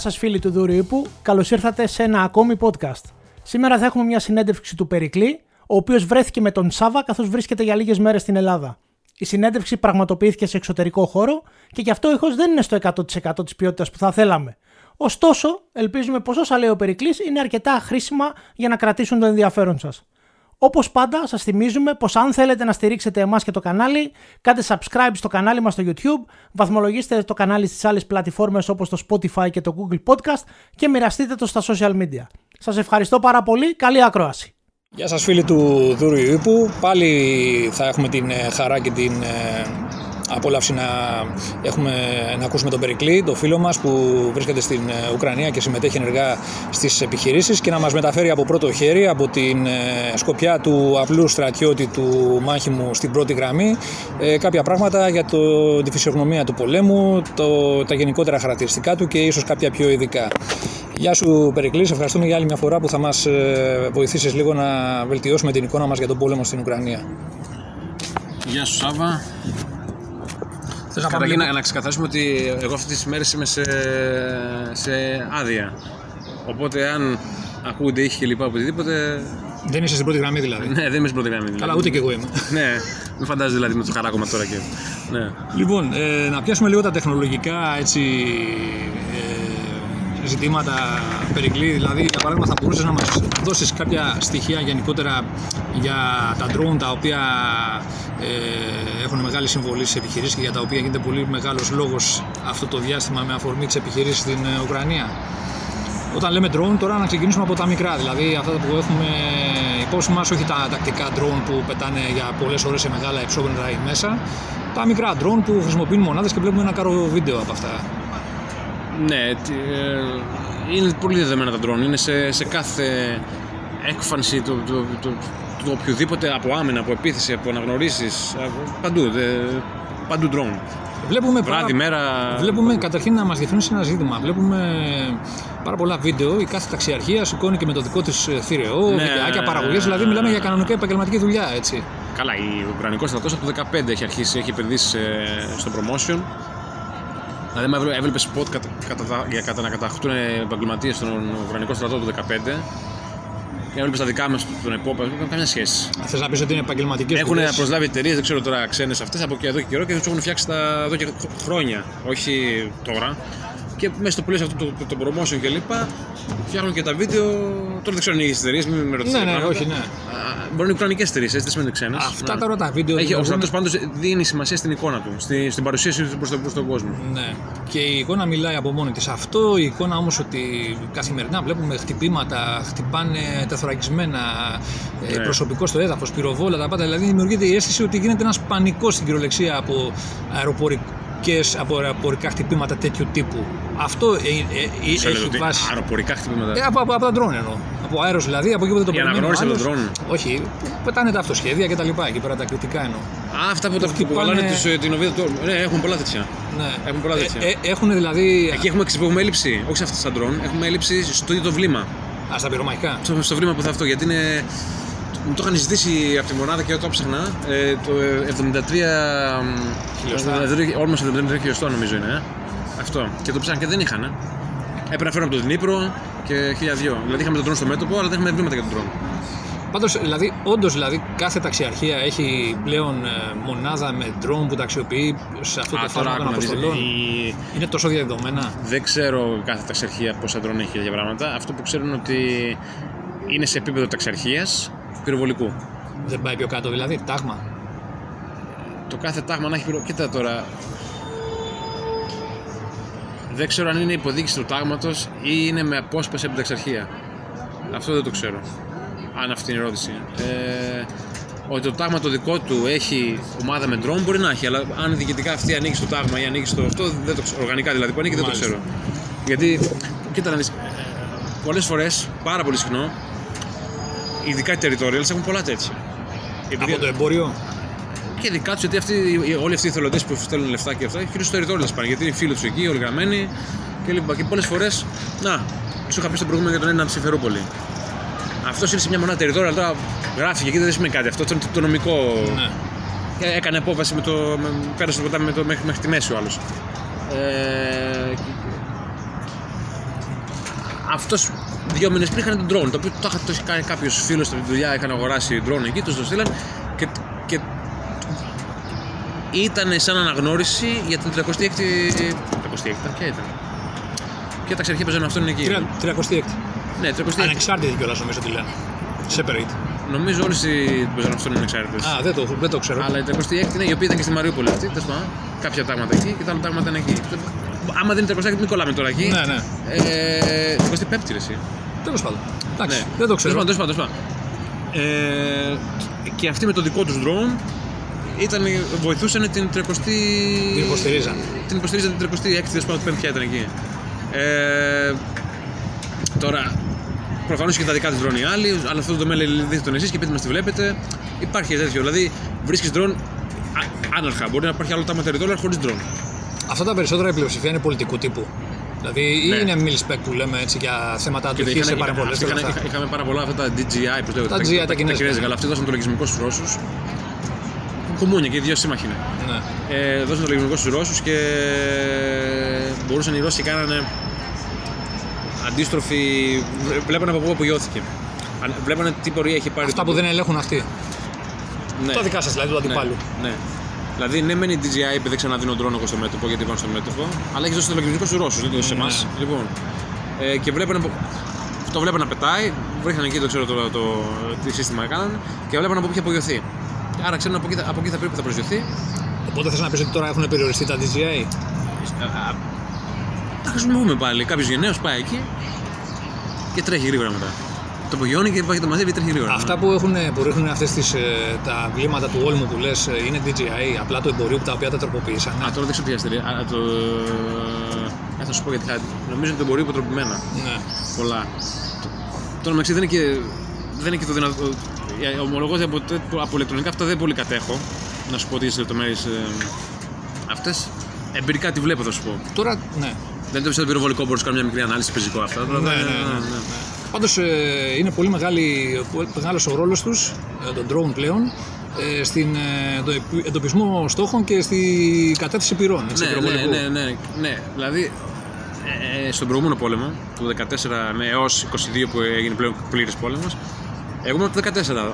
Γεια σας φίλοι του Δουριούπου, καλώς ήρθατε σε ένα ακόμη podcast. Σήμερα θα έχουμε μια συνέντευξη του Περικλή, ο οποίος βρέθηκε με τον Σάβα καθώς βρίσκεται για λίγες μέρες στην Ελλάδα. Η συνέντευξη πραγματοποιήθηκε σε εξωτερικό χώρο και γι' αυτό ο ήχος δεν είναι στο 100% της ποιότητας που θα θέλαμε. Ωστόσο, ελπίζουμε πως όσα λέει ο Περικλής είναι αρκετά χρήσιμα για να κρατήσουν το ενδιαφέρον σας. Όπως πάντα, σας θυμίζουμε πως αν θέλετε να στηρίξετε εμάς και το κανάλι, κάντε subscribe στο κανάλι μας στο YouTube, βαθμολογήστε το κανάλι στις άλλες πλατφόρμες όπως το Spotify και το Google Podcast και μοιραστείτε το στα social media. Σας ευχαριστώ πάρα πολύ, καλή ακρόαση. Γεια σας φίλοι του Δούριου Ήπου, πάλι θα έχουμε την ε, χαρά και την ε, απόλαυση να, έχουμε, να ακούσουμε τον Περικλή, τον φίλο μας που βρίσκεται στην ε, Ουκρανία και συμμετέχει ενεργά στις επιχειρήσεις και να μας μεταφέρει από πρώτο χέρι, από την ε, σκοπιά του απλού στρατιώτη του μάχημου στην πρώτη γραμμή, ε, κάποια πράγματα για το, τη φυσιογνωμία του πολέμου, το, τα γενικότερα χαρακτηριστικά του και ίσως κάποια πιο ειδικά. Γεια σου Περικλή, σε ευχαριστούμε για άλλη μια φορά που θα μας βοηθήσεις λίγο να βελτιώσουμε την εικόνα μας για τον πόλεμο στην Ουκρανία. Γεια σου Σάβα. Καταρχήν να, να ξεκαθαρίσουμε ότι εγώ αυτές τις μέρες είμαι σε, σε άδεια. Οπότε αν ακούγονται ήχοι και λοιπά οτιδήποτε. Δεν είσαι στην πρώτη γραμμή δηλαδή. Ναι, δεν είμαι στην πρώτη γραμμή. Δηλαδή. Καλά, ούτε και εγώ είμαι. ναι, μην φαντάζεσαι δηλαδή με το χαράκωμα τώρα και. Ναι. Λοιπόν, ε, να πιάσουμε λίγο τα τεχνολογικά έτσι, ε, ζητήματα περικλή. Δηλαδή, για παράδειγμα, θα μπορούσες να μας δώσεις κάποια στοιχεία γενικότερα για τα drone τα οποία ε, έχουν μεγάλη συμβολή στι επιχειρήσεις και για τα οποία γίνεται πολύ μεγάλος λόγος αυτό το διάστημα με αφορμή τις επιχειρήσεις στην ε, Ουκρανία. Όταν λέμε drone, τώρα να ξεκινήσουμε από τα μικρά, δηλαδή αυτά που έχουμε υπόψη μας, όχι τα τακτικά drone που πετάνε για πολλές ώρες σε μεγάλα υψόπνευρα ή μέσα. Τα μικρά drone που χρησιμοποιούν μονάδες και βλέπουμε ένα κάρο βίντεο από αυτά. Ναι, ε, είναι πολύ δεδομένα τα drone. Είναι σε, σε κάθε έκφανση του, του, του, του οποιοδήποτε από άμυνα, από επίθεση, από αναγνωρίσεις. Παντού. Δε, παντού drone. Βλέπουμε, Βράδυ, πάρα, μέρα. βλέπουμε καταρχήν να μας διευθύνει ένα ζήτημα. Βλέπουμε πάρα πολλά βίντεο. Η κάθε ταξιαρχία σηκώνει και με το δικό της θηρεό, Ναι, βιντεάκια, παραγωγές. Δηλαδή, μιλάμε για κανονικά επαγγελματική δουλειά, έτσι. Καλά, η Ουκρανικός στρατός από το 2015 έχει αρχίσει, έχει επενδύσει ε, στο promotion. Δηλαδή, άμα έβλεπες spot κατα, κατα, για κατα, να καταχτούν επαγγελματίες στον Ουκρανικό στρατό του 2015 και έβλεπες τα δικά μας τον επόπεδο, δεν έχουν καμιά σχέση. Θες να πεις ότι είναι επαγγελματικές Έχουν προσλάβει εταιρείες, δεν ξέρω τώρα ξένες αυτές από και εδώ και καιρό και τους έχουν φτιάξει τα, εδώ και χρόνια, όχι τώρα. Και μέσα στο πλαίσιο αυτό το, το, το promotion κλπ. φτιάχνουν και τα βίντεο. Τώρα δεν ξέρω αν είναι εταιρείε, μην με ρωτήσετε. Ναι, ναι, πράγματα. όχι, ναι. Α, Μπορεί να είναι ουκρανικές εταιρείε, έτσι δεν σημαίνει ξένες. Αυτά τώρα τα βίντεο. Έχει, ο δημιουργούν- στρατό πάντως δίνει σημασία στην εικόνα του, στη, στην παρουσίαση του προς τον, τον κόσμο. Ναι. Και η εικόνα μιλάει από μόνη της. Αυτό η εικόνα όμως ότι καθημερινά βλέπουμε χτυπήματα, χτυπάνε τεθωρακισμένα, ε, Ναι. προσωπικό στο έδαφος, πυροβόλα, τα πάντα. Δηλαδή δημιουργείται η αίσθηση ότι γίνεται ένας πανικός στην κυριολεξία από αεροπορικές, από αεροπορικά χτυπήματα τέτοιου τύπου. Αυτό ε, ε, ε, Ξέρω έχει ότι βάση. αεροπορικά χτυπήματα. Ε, από, από, από τα drone εννοώ. Από αέρος δηλαδή, από εκεί που δεν το Η περιμένει ο αναγνώριση από άλλος. το Όχι, που πετάνε τα αυτοσχέδια και τα λοιπά. Εκεί πέρα τα κριτικά εννοώ. Α, αυτά που τα χτυπάνε- χτυπάνε τους, ε, την οβίδα του. Ναι, έχουν πολλά τέτοια. Ναι. Έχουν πολλά τέτοια. Ε, ε, έχουν δηλαδή. Εκεί έχουμε, έχουμε έλλειψη, όχι σε αυτά τα drone, έχουμε έλλειψη στο ίδιο το βλήμα. Α, στα πυρομαχικά. Στο, στο βλήμα που θα αυτό, γιατί είναι. Μου το είχαν ζητήσει από τη μονάδα και εγώ το ψάχνα. Ε, το 73. Χιλιοστά. Όρμος 73 χιλιοστό νομίζω είναι. ε. Αυτό. Και το ψάχναν και δεν είχαν. Έπρεπε να φέρω από τον Δνήπρο και χίλια δυο. Δηλαδή είχαμε τον drone στο μέτωπο, αλλά δεν είχαμε βήματα για τον drone. Πάντως, δηλαδή, όντως δηλαδή, κάθε ταξιαρχία έχει πλέον ε, μονάδα με drone που τα αξιοποιεί σε αυτό το φάσμα των άκου να δεις, αποστολών. η- Είναι τόσο διαδεδομένα. Δεν ξέρω κάθε ταξιαρχία πόσα drone έχει για πράγματα. Αυτό που ξέρω είναι ότι είναι σε επίπεδο ταξιαρχίας πυροβολικού. Δεν πάει πιο κάτω, δηλαδή, τάγμα. Το κάθε τάγμα να έχει πυρο... Κοίτα τώρα. Δεν ξέρω αν είναι υποδείξη του τάγματος ή είναι με απόσπαση από την ταξιαρχία. Αυτό δεν το ξέρω. Αν αυτή είναι η ερώτηση. Ε, ότι το τάγμα το δικό του έχει ομάδα με drone μπορεί να έχει, αλλά αν διοικητικά αυτή ανήκει στο τάγμα ή ανήκει στο αυτό, δεν το ξέρω. Οργανικά δηλαδή που ανήκει, δεν το Μάλιστα. ξέρω. Γιατί, κοίτα να δεις, πολλές φορές, πάρα πολύ συχνό, ειδικά οι territorials έχουν πολλά τέτοια. Επειδή- Από το εμπόριο; Και δικά τους, γιατί αυτοί, οι- όλοι αυτοί οι εθελοντές που στέλνουν λεφτά και αυτά, κυρίω στο territorial πάνε. Γιατί είναι φίλοι τους εκεί, όλοι γραμμένοι και λοιπά. Και πολλές φορές, να, σου είχα πει στο προηγούμενο για τον ένα από τη Συμφερόπολη. Αυτός είναι σε μια μονάδα territorial, τώρα γράφει εκεί, δεν σημαίνει κάτι αυτό. Αυτό είναι το, το νομικό. Ναι. Και έκανε απόφαση με το. Με, πέρασε το ποτάμι με το, μέχρι, μέχρι τη μέση ο άλλος. Ε, Αυτός δύο μήνες πριν είχαν τον drone. Το οποίο το, είχα- το είχε κάνει κάποιος φίλος στη δουλειά, είχαν αγοράσει drone εκεί, τους το στείλαν και, και ήταν σαν αναγνώριση για την 36η. 36η ήταν, ποια ήταν. Ποια ταξιαρχία παίζανε αυτόν εκεί. 36. Ναι, 36η. Ανεξάρτητη κιόλας νομίζω τι λένε. Separate. Νομίζω όλες οι που παίζανε αυτόν είναι εξάρτητε. Α, δεν το, δεν το ξέρω. Αλλά η 36η είναι η οποία ήταν και στη Μαριούπολη αυτή, τέλος πάντων. Κάποια τάγματα εκεί και τα άλλα τάγματα είναι εκεί. Άμα δεν είναι 36η, μην κολλάμε τώρα εκεί. Ναι, ναι. Ε, 25η ρε, εσύ. Τέλος πάντων. Εντάξει, Ναι. δεν το ξέρω. Τέλος πάντων, τέλος πάντων, τέλος πάντων. Ε, και αυτοί με το δικό τους drone ήταν, βοηθούσαν την 30η. Την υποστηρίζαν. Την υποστηρίζαν την 36η, τέλος πάντων, πέμπτη ποια ήταν εκεί. Ε, τώρα, προφανώς και τα δικά του drone οι άλλοι, αλλά αυτό το τομέα δείτε τον εσείς και πείτε μας τι βλέπετε. Υπάρχει τέτοιο. Δηλαδή, βρίσκεις drone α- άναρχα. Μπορεί να υπάρχει άλλο τάγμα territorial χωρίς drone. Αυτά τα περισσότερα η πλειοψηφία είναι πολιτικού τύπου. Δηλαδή, Ναι. ή είναι mil-spec που λέμε έτσι για θέματα Και αντοχή σε είχαν- παρεμβολέ. είχαν- είχαν- Είχαμε πάρα πολλά αυτά τα DJI, πώ λέγονται. Τα GI, τα κινέζικα. αλλά αυτοί δώσαν το λογισμικό στους Ρώσους. Κουμούνια και οι δύο σύμμαχοι είναι. Ναι. Ε, δώσαν το λογισμικό στους Ρώσους και μπορούσαν οι Ρώσοι κάνανε αντίστροφη. Βλέπανε από πού απογειώθηκε. Αν- Βλέπανε τι πορεία έχει πάρει. Αυτά το- που δεν ελέγχουν αυτοί. Ναι. Τα δικά σας δηλαδή, του αντιπάλου. Ναι. ναι. Δηλαδή, ναι, μεν η DJI επειδή ξαναδίνω drone εγώ στο μέτωπο γιατί πάνω στο μέτωπο, αλλά έχει δώσει το λογισμικό στους Ρώσους, δεν το έδωσε σε Ναι. εμάς. Λοιπόν, ε, και βλέπανε, από- το βλέπανε να πετάει, βρήκαν εκεί το ξέρω το, το, τι σύστημα έκαναν και βλέπανε από πού είχε απογειωθεί. Άρα ξέρουν από εκεί, θα- από εκεί θα πρέπει θα προσγειωθεί. Οπότε θες να πεις ότι τώρα έχουν περιοριστεί τα DJI; Α, α, Τα χρησιμοποιούμε πάλι. Κάποιος γενναίος πάει εκεί και τρέχει γρήγορα μετά. Το απογειώνει και πάει το μαζεύει και τρέχει γρήγορα. Αυτά που, έχουν, που ρίχνουν αυτές τις, ε, τα βλήματα του όλμου που λες είναι DJI, απλά το εμπορίου τα οποία τα τροποποίησαν. Α, τώρα δεν ξέρω τι αστέρια. Α, το... Α, θα σου πω γιατί θα... νομίζω ότι το μπορεί υποτροπημένα. Ναι. πολλά. Τώρα μεταξύ δεν είναι και, δεν είναι και το δυνατό. Ε, Ομολογώ ότι από, τε- από ηλεκτρονικά αυτά δεν πολύ κατέχω. Να σου πω τις λεπτομέρειες ε, αυτές. Εμπειρικά τη βλέπω, θα σου πω. Τώρα, ναι. Δεν το πιστεύω ότι πυροβολικό μπορεί να κάνει μια μικρή ανάλυση πεζικό αυτά. Τώρα Ναι, δεν- ναι, ναι, ναι. Πάντως ε, είναι πολύ μεγάλη, πολύ μεγάλος ο ρόλος τους, ε, των drone πλέον, ε, στην ε, το επι- εντοπισμό στόχων και στη κατεύθυνση πυρών. Έτσι, Ναι, ναι, πυροβολικού. ναι, ναι, ναι. Δηλαδή, ε, ε, στον προηγούμενο πόλεμο, του 14 με έως 22 που έγινε πλέον πλήρης πόλεμος, εγώ ήμουν από το 14.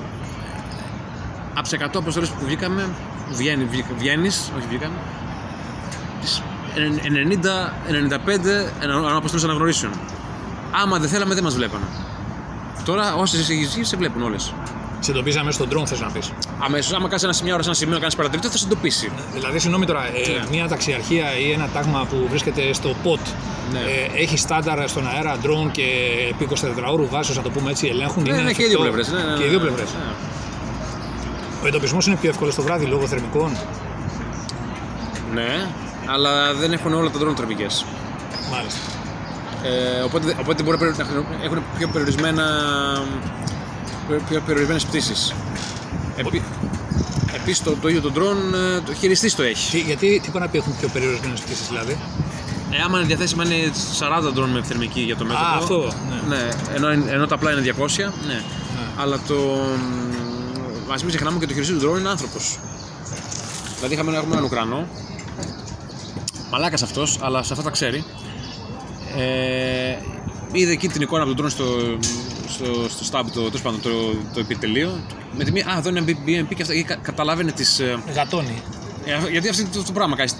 Από τις 100 αποστολές που βγήκαμε, βγαίνει, βγήκα- βγαίνεις, όχι βγήκαμε, τις 90, 95 ανα- αποστολές αναγνωρίσεων. Άμα δεν θέλαμε δεν μας βλέπανε. Τώρα όσες εσύ σε βλέπουν όλες. Σε εντοπίζαμε στον drone, θες να πεις. Αμέσως, άμα κάνεις ένα σημείο, ώρα σε ένα σημείο, κάνεις παρατηρητή, θα σε εντοπίσει. Δηλαδή, συγγνώμη τώρα, ε, Ναι. μια ταξιαρχία ή ένα τάγμα που βρίσκεται στο POT Ναι. ε, έχει στάνταρ στον αέρα drone και επί 24 ώρου βάσεως, να το πούμε έτσι, ελέγχουν. Ναι, είναι ναι, και οι δύο εφικτό. πλευρές. Ναι, ναι, Και οι ναι, δύο ναι. πλευρές. Ναι. Ο εντοπισμός είναι πιο εύκολος το βράδυ λόγω θερμικών. Ναι, αλλά δεν έχουν όλα τα drone τροπικές. Μάλιστα. Ε, οπότε, οπότε μπορεί να έχουν πιο περιορισμένα πιο περιορισμένες πτήσεις. Επί, επίσης το, το ίδιο το drone ε, το χειριστής το έχει. Τι, γιατί, τι πάνε να πει έχουν πιο περιορισμένες πτήσεις δηλαδή; Ε, άμα είναι διαθέσιμα είναι 40 drone με θερμική για το μέτωπο. Α, αυτό, ναι. ναι ενώ, ενώ τα απλά είναι 200, ναι. Αλλά το... Ας μην ξεχνάμε και το χειριστή του drone είναι άνθρωπος. Δηλαδή είχαμε, έχουμε έναν Ουκρανό, μαλάκας αυτός, αλλά σε αυτά τα ξέρει. Ε, είδε εκεί την εικόνα από τον drone στο, στο, στο stab, το, τέλος πάντων, το, το επιτελείο. Με τη μία, α, εδώ είναι BNP και αυτά, και κα- καταλάβαινε τις, ε, Γατώνει. ε, γιατί αυτό το, το πράγμα κάνει.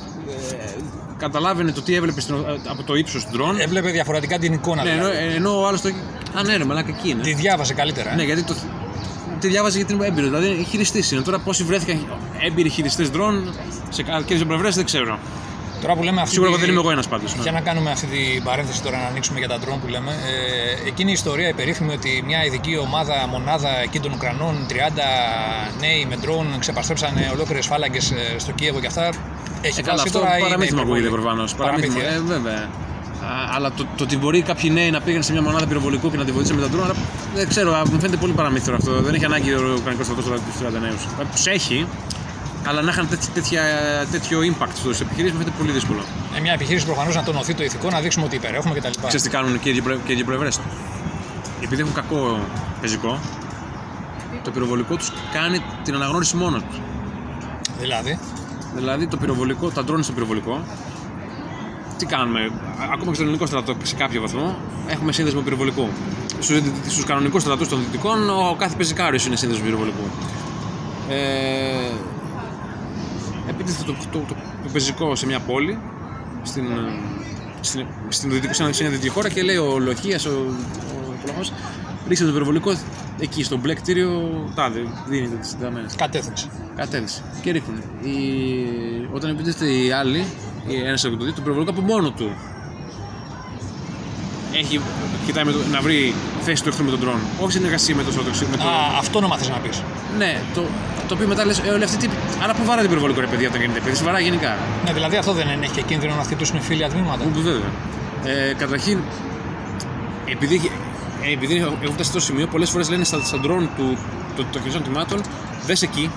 Ε, καταλάβαινε το τι έβλεπε στην, από το ύψος του drone. Έβλεπε διαφορετικά την εικόνα. ναι, ενώ, δηλαδή. ενώ ο άλλος το. Α, ναι, ρε, μαλάκα εκεί είναι. Τη διάβασε καλύτερα. ε. Ναι, γιατί το, τη διάβαζε γιατί είναι έμπειρο. Δηλαδή χειριστή είναι. Τώρα πόσοι βρέθηκαν έμπειροι χειριστές drone σε κα- και δύο πλευρέ δεν ξέρω. Τώρα που λέμε αυτή Σίγουρα τη- δεν είμαι εγώ ένας πάντως. Για να κάνουμε αυτή την παρένθεση τώρα να ανοίξουμε για τα drone που λέμε. Ε, εκείνη η ιστορία η περίφημη ότι μια ειδική ομάδα, μονάδα εκεί των Ουκρανών, 30 νέοι με drone ξεπαστρέψανε ολόκληρες φάλαγγες στο Κίεβο και αυτά. Έχει Ε, καλά, βάση αυτό τώρα ή είναι παραμύθι μου υπερβολή; ακούγεται προφανώς. Παραμύθι, ε. Ε, βέβαια. Α, αλλά το, το ότι μπορεί κάποιοι νέοι να πήγαν σε μια μονάδα πυροβολικού και να τη βοηθήσουν με τα drone, αλλά δεν ξέρω, α, μου φαίνεται πολύ παραμύθι αυτό. Δεν έχει ανάγκη ο Ουκρανικός στρατός τους 30 νέου. Τους έχει, αλλά να είχαν τέτοια, τέτοια, τέτοιο impact στι επιχειρήσεις μου φαίνεται πολύ δύσκολο. Ε, μια επιχείρηση προφανώς να τονωθεί το ηθικό, να δείξουμε ότι υπερέχουμε κτλ. Ξέρετε τι κάνουν και οι δύο, πλε- και οι δύο πλευρέ. Επειδή έχουν κακό πεζικό, το πυροβολικό τους κάνει την αναγνώριση μόνος τους. Δηλαδή, Δηλαδή το πυροβολικό, τα drone στο πυροβολικό τι κάνουμε. Ακόμα και στον ελληνικό στρατό σε κάποιο βαθμό έχουμε σύνδεσμο πυροβολικού. Στους κανονικούς στρατούς των δυτικών, ο κάθε πεζικάριος είναι σύνδεσμο πυροβολικού. Ε, επίτηδε το, το, το, το, πεζικό σε μια πόλη, στην, στην, στην, δυτική, σε μια δυτική χώρα και λέει ο Λοχίας, ο, ο, ο ρίξε το πυροβολικό εκεί στο μπλε κτίριο, τάδε, δίνει τι συνταγμένες. Κατεύθυνση. Κατεύθυνση. Και ρίχνουν. Η... Όταν επιτίθεται οι άλλοι, ένας από το δύο, το πυροβολικό από μόνο του έχει, κοιτάει με το, να βρει θέση του εχθρού με τον τρόν. Όχι συνεργασία με το στρατό. Με το... Α, αυτό να μάθει να πεις. Ναι, το, το οποίο μετά λες, ε, όλοι αυτοί. Αλλά πού βάρατε πυροβολικό ρε παιδιά όταν γίνεται παιδί, βαρά γενικά. Ναι, δηλαδή αυτό δεν είναι, έχει και κίνδυνο να χτυπήσουν φίλια τμήματα. Που βέβαια. Ε, καταρχήν, επειδή, ε, επειδή έχουν φτάσει στο σημείο, πολλές φορές λένε στα, στα ντρόν του, το, των χερσαίων τμήματων, δες εκεί,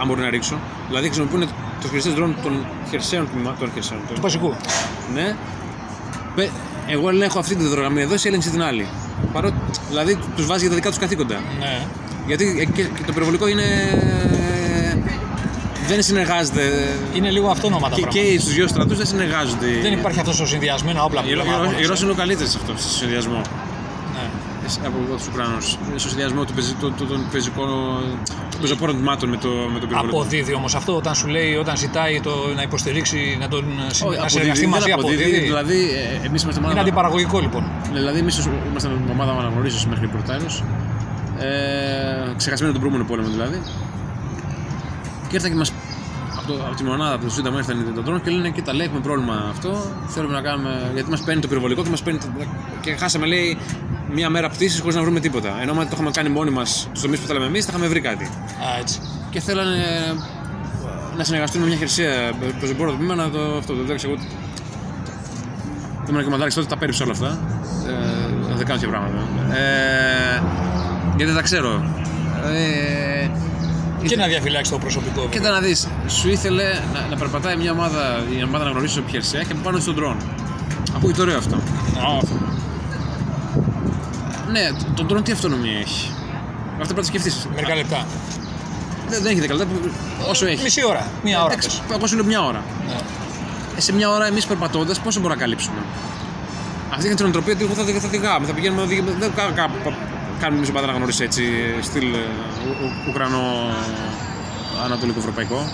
αν μπορεί να ρίξω. Δηλαδή χρησιμοποιούν το χερσαίο ντρόν των χερσαίων τμήματων. Του πασικού. Ναι, εγώ ελέγχω αυτή τη δεδρογραμμή εδώ, εσύ έλεγξε την άλλη. Παρότι, δηλαδή τους βάζει για τα δικά τους καθήκοντα. Ναι. Γιατί και, το περιβολικό είναι. Δεν συνεργάζεται. Είναι λίγο αυτόνομα τα και, πράγματα. Και στους δύο στρατού δεν συνεργάζονται. Δεν υπάρχει αυτός ο συνδυασμένο όπλα που λέμε. Οι Ρώσοι είναι ο καλύτερος σε αυτό, στο συνδυασμό. Ναι. Από του Ουκρανούς. Στο συνδυασμό του, των πεζοπόρων τμήματων με το, με το πυροβολικό. Αποδίδει όμως αυτό όταν σου λέει, όταν ζητάει το, να υποστηρίξει, να, τον, oh, να συνεργαστεί μαζί. Αποδίδει. αποδίδει. Δηλαδή, ε, εμείς είμαστε ομάδα. Είναι αντιπαραγωγικό λοιπόν. Ναι, δηλαδή, εμείς είμαστε ομάδα αναγνωρίσεω μέχρι πρωτάρου. Ε, ξεχασμένο τον προηγούμενο πόλεμο δηλαδή. Και ήρθαν και μας από, από τη μονάδα, από το Σύνταγμα ήρθαν οι τον και λένε: Κοίτα, λέει, έχουμε πρόβλημα αυτό. Θέλουμε να κάνουμε. Γιατί μας παίρνει το πυροβολικό και μας παίρνει. Και χάσαμε, λέει, μία μέρα πτήσης χωρίς να βρούμε τίποτα. Ενώ αν το είχαμε κάνει μόνοι μας του τομείς που θέλαμε εμείς, θα είχαμε βρει κάτι. Α, έτσι. Και θέλανε να συνεργαστούν με μια χερσία πεζομπόρο το τμήμα να το. Αυτό το δεν εγώ. Το ήμουν και μαντάρι τότε τα πέριψε όλα αυτά. Ε, δεν κάνω τέτοια πράγματα. Ε, γιατί δεν τα ξέρω. Ε, και να διαφυλάξει το προσωπικό. Και να δεις, σου ήθελε να, να περπατάει μια ομάδα, η ομάδα να γνωρίσει από χερσαία και πάνω στον τρόν. Ακούγεται ωραίο αυτό. Oh. Ναι, τον τρόν τι αυτονομία έχει; Αυτό πρέπει να το σκεφτείς. Μερικά λεπτά. Δεν, δεν έχει δέκα λεπτά. Όσο έχει. Μισή ώρα. Μία ώρα. Πώ είναι μια ώρα. Ναι. Ε, σε μια ώρα εμείς περπατώντας, πόσο μπορούμε να καλύψουμε; Αυτή είναι την οτροπία ότι εγώ θα, θα οδηγάμε. Θα πηγαίνουμε. Δεν κάνουμε εμείς ομάδα να γνωρίσει έτσι στυλ ε, Ουκρανό Ανατολικό Ευρωπαϊκό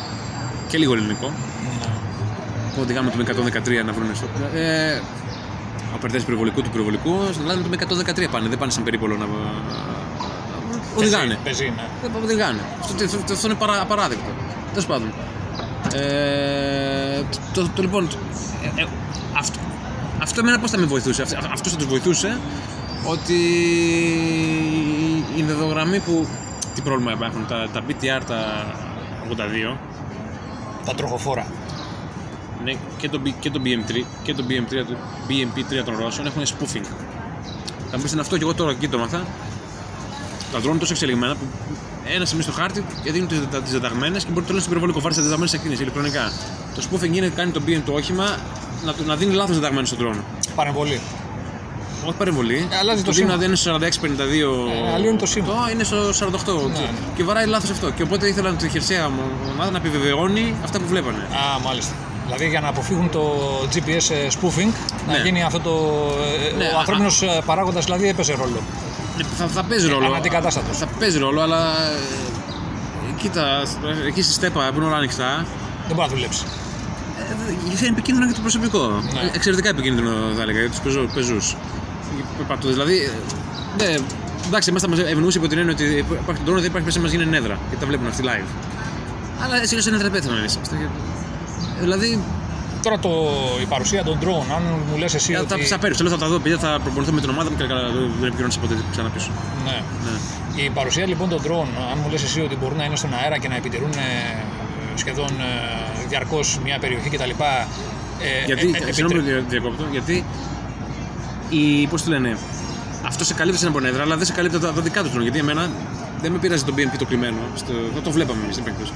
και λίγο ελληνικό. Ναι. Που οδηγάμε το 113 να βρουν στο. Ε, ο περτέ πυροβολικού του πυροβολικού, στην Ελλάδα με το 113 πάνε. Δεν πάνε σαν περίπολο να. Οδηγάνε. Πεζί, ναι. Δεν οδηγάνε. Αυτό, αυτό, αυτό είναι παρά, απαράδεκτο. Τέλος πάντων. Ε, το, το, λοιπόν. Ε, ε, αυτό, αυτό εμένα πώς θα με βοηθούσε. Αυτός θα τους βοηθούσε ότι η δεδογραμμή που. Τι πρόβλημα υπάρχουν, τα, τα BTR τα 82. Τα τροχοφόρα. Ναι, και το, και το BM3 και το BM3, το BMP3 των Ρώσων έχουν spoofing. Θα μου πεις αυτό και εγώ τώρα εκεί το μάθα. Τα drone τόσο εξελιγμένα που ένα σημείο στο χάρτη δίνουν τις δεδαγμένε και μπορεί να το λένε στο πυροβολικό βάρη τι δεδαγμένε εκκίνηση ηλεκτρονικά. Το spoofing είναι κάνει το BM το όχημα να, να δίνει λάθος δεδαγμένε στον drone. Παρεμβολή. Όχι παρεμβολή. Ε, αλλάζει το σήμα. Δεν είναι στο 46-52. Ε, αλλιώνει το σήμα. είναι στο 48. Ναι. Και βαράει λάθος αυτό. Και οπότε ήθελαν τη χερσαία ομάδα να επιβεβαιώνει αυτά που βλέπανε. Α, μάλιστα. Δηλαδή για να αποφύγουν το GPS ε, spoofing, ναι. να γίνει αυτό το. Ε, ναι, ο ανθρώπινος παράγοντας δηλαδή έπαιζε ρόλο. Θα, θα παίζει ρόλο. Αναντικατάστατος. Θα παίζει ρόλο, αλλά. Κοίτα, εκεί στη στέπα που είναι όλα ανοιχτά. Δεν μπορεί να δουλέψει. Είναι επικίνδυνο για το προσωπικό. Ναι. Εξαιρετικά επικίνδυνο θα έλεγα για τους πεζούς περπατώντα. Δηλαδή, ναι, εντάξει, εμάς θα μας ευνοούσε υπό την έννοια ότι υπάρχει τον δεν υπάρχει μέσα μας γίνει νέδρα. Γιατί τα βλέπουν αυτοί live. Αλλά έτσι λες νέδρα πέθαναν εμεί. Δηλαδή. Τώρα το, η παρουσία των drone, αν μου λες εσύ. Θα, ότι... θα πέρυσι, θα τα δω, επειδή θα προπονηθώ με την ομάδα μου και καλά δεν επικοινωνήσω ποτέ ξανά πίσω. Ναι. ναι. Η παρουσία λοιπόν των drone, αν μου λες εσύ ότι μπορούν να είναι στον αέρα και να επιτηρούν ε, σχεδόν ε, διαρκώς μια περιοχή κτλ. Ε, γιατί, ε, ε, συγγνώμη διακόπτω, γιατί η, πώς το λένε, αυτό σε καλύπτει από νεύρα, αλλά δεν σε καλύπτει τα, τα δικά του τρόπο. Γιατί εμένα δεν με πειράζει το BNP το κλειμένο, στο, δεν το βλέπαμε εμείς στην περίπτωση.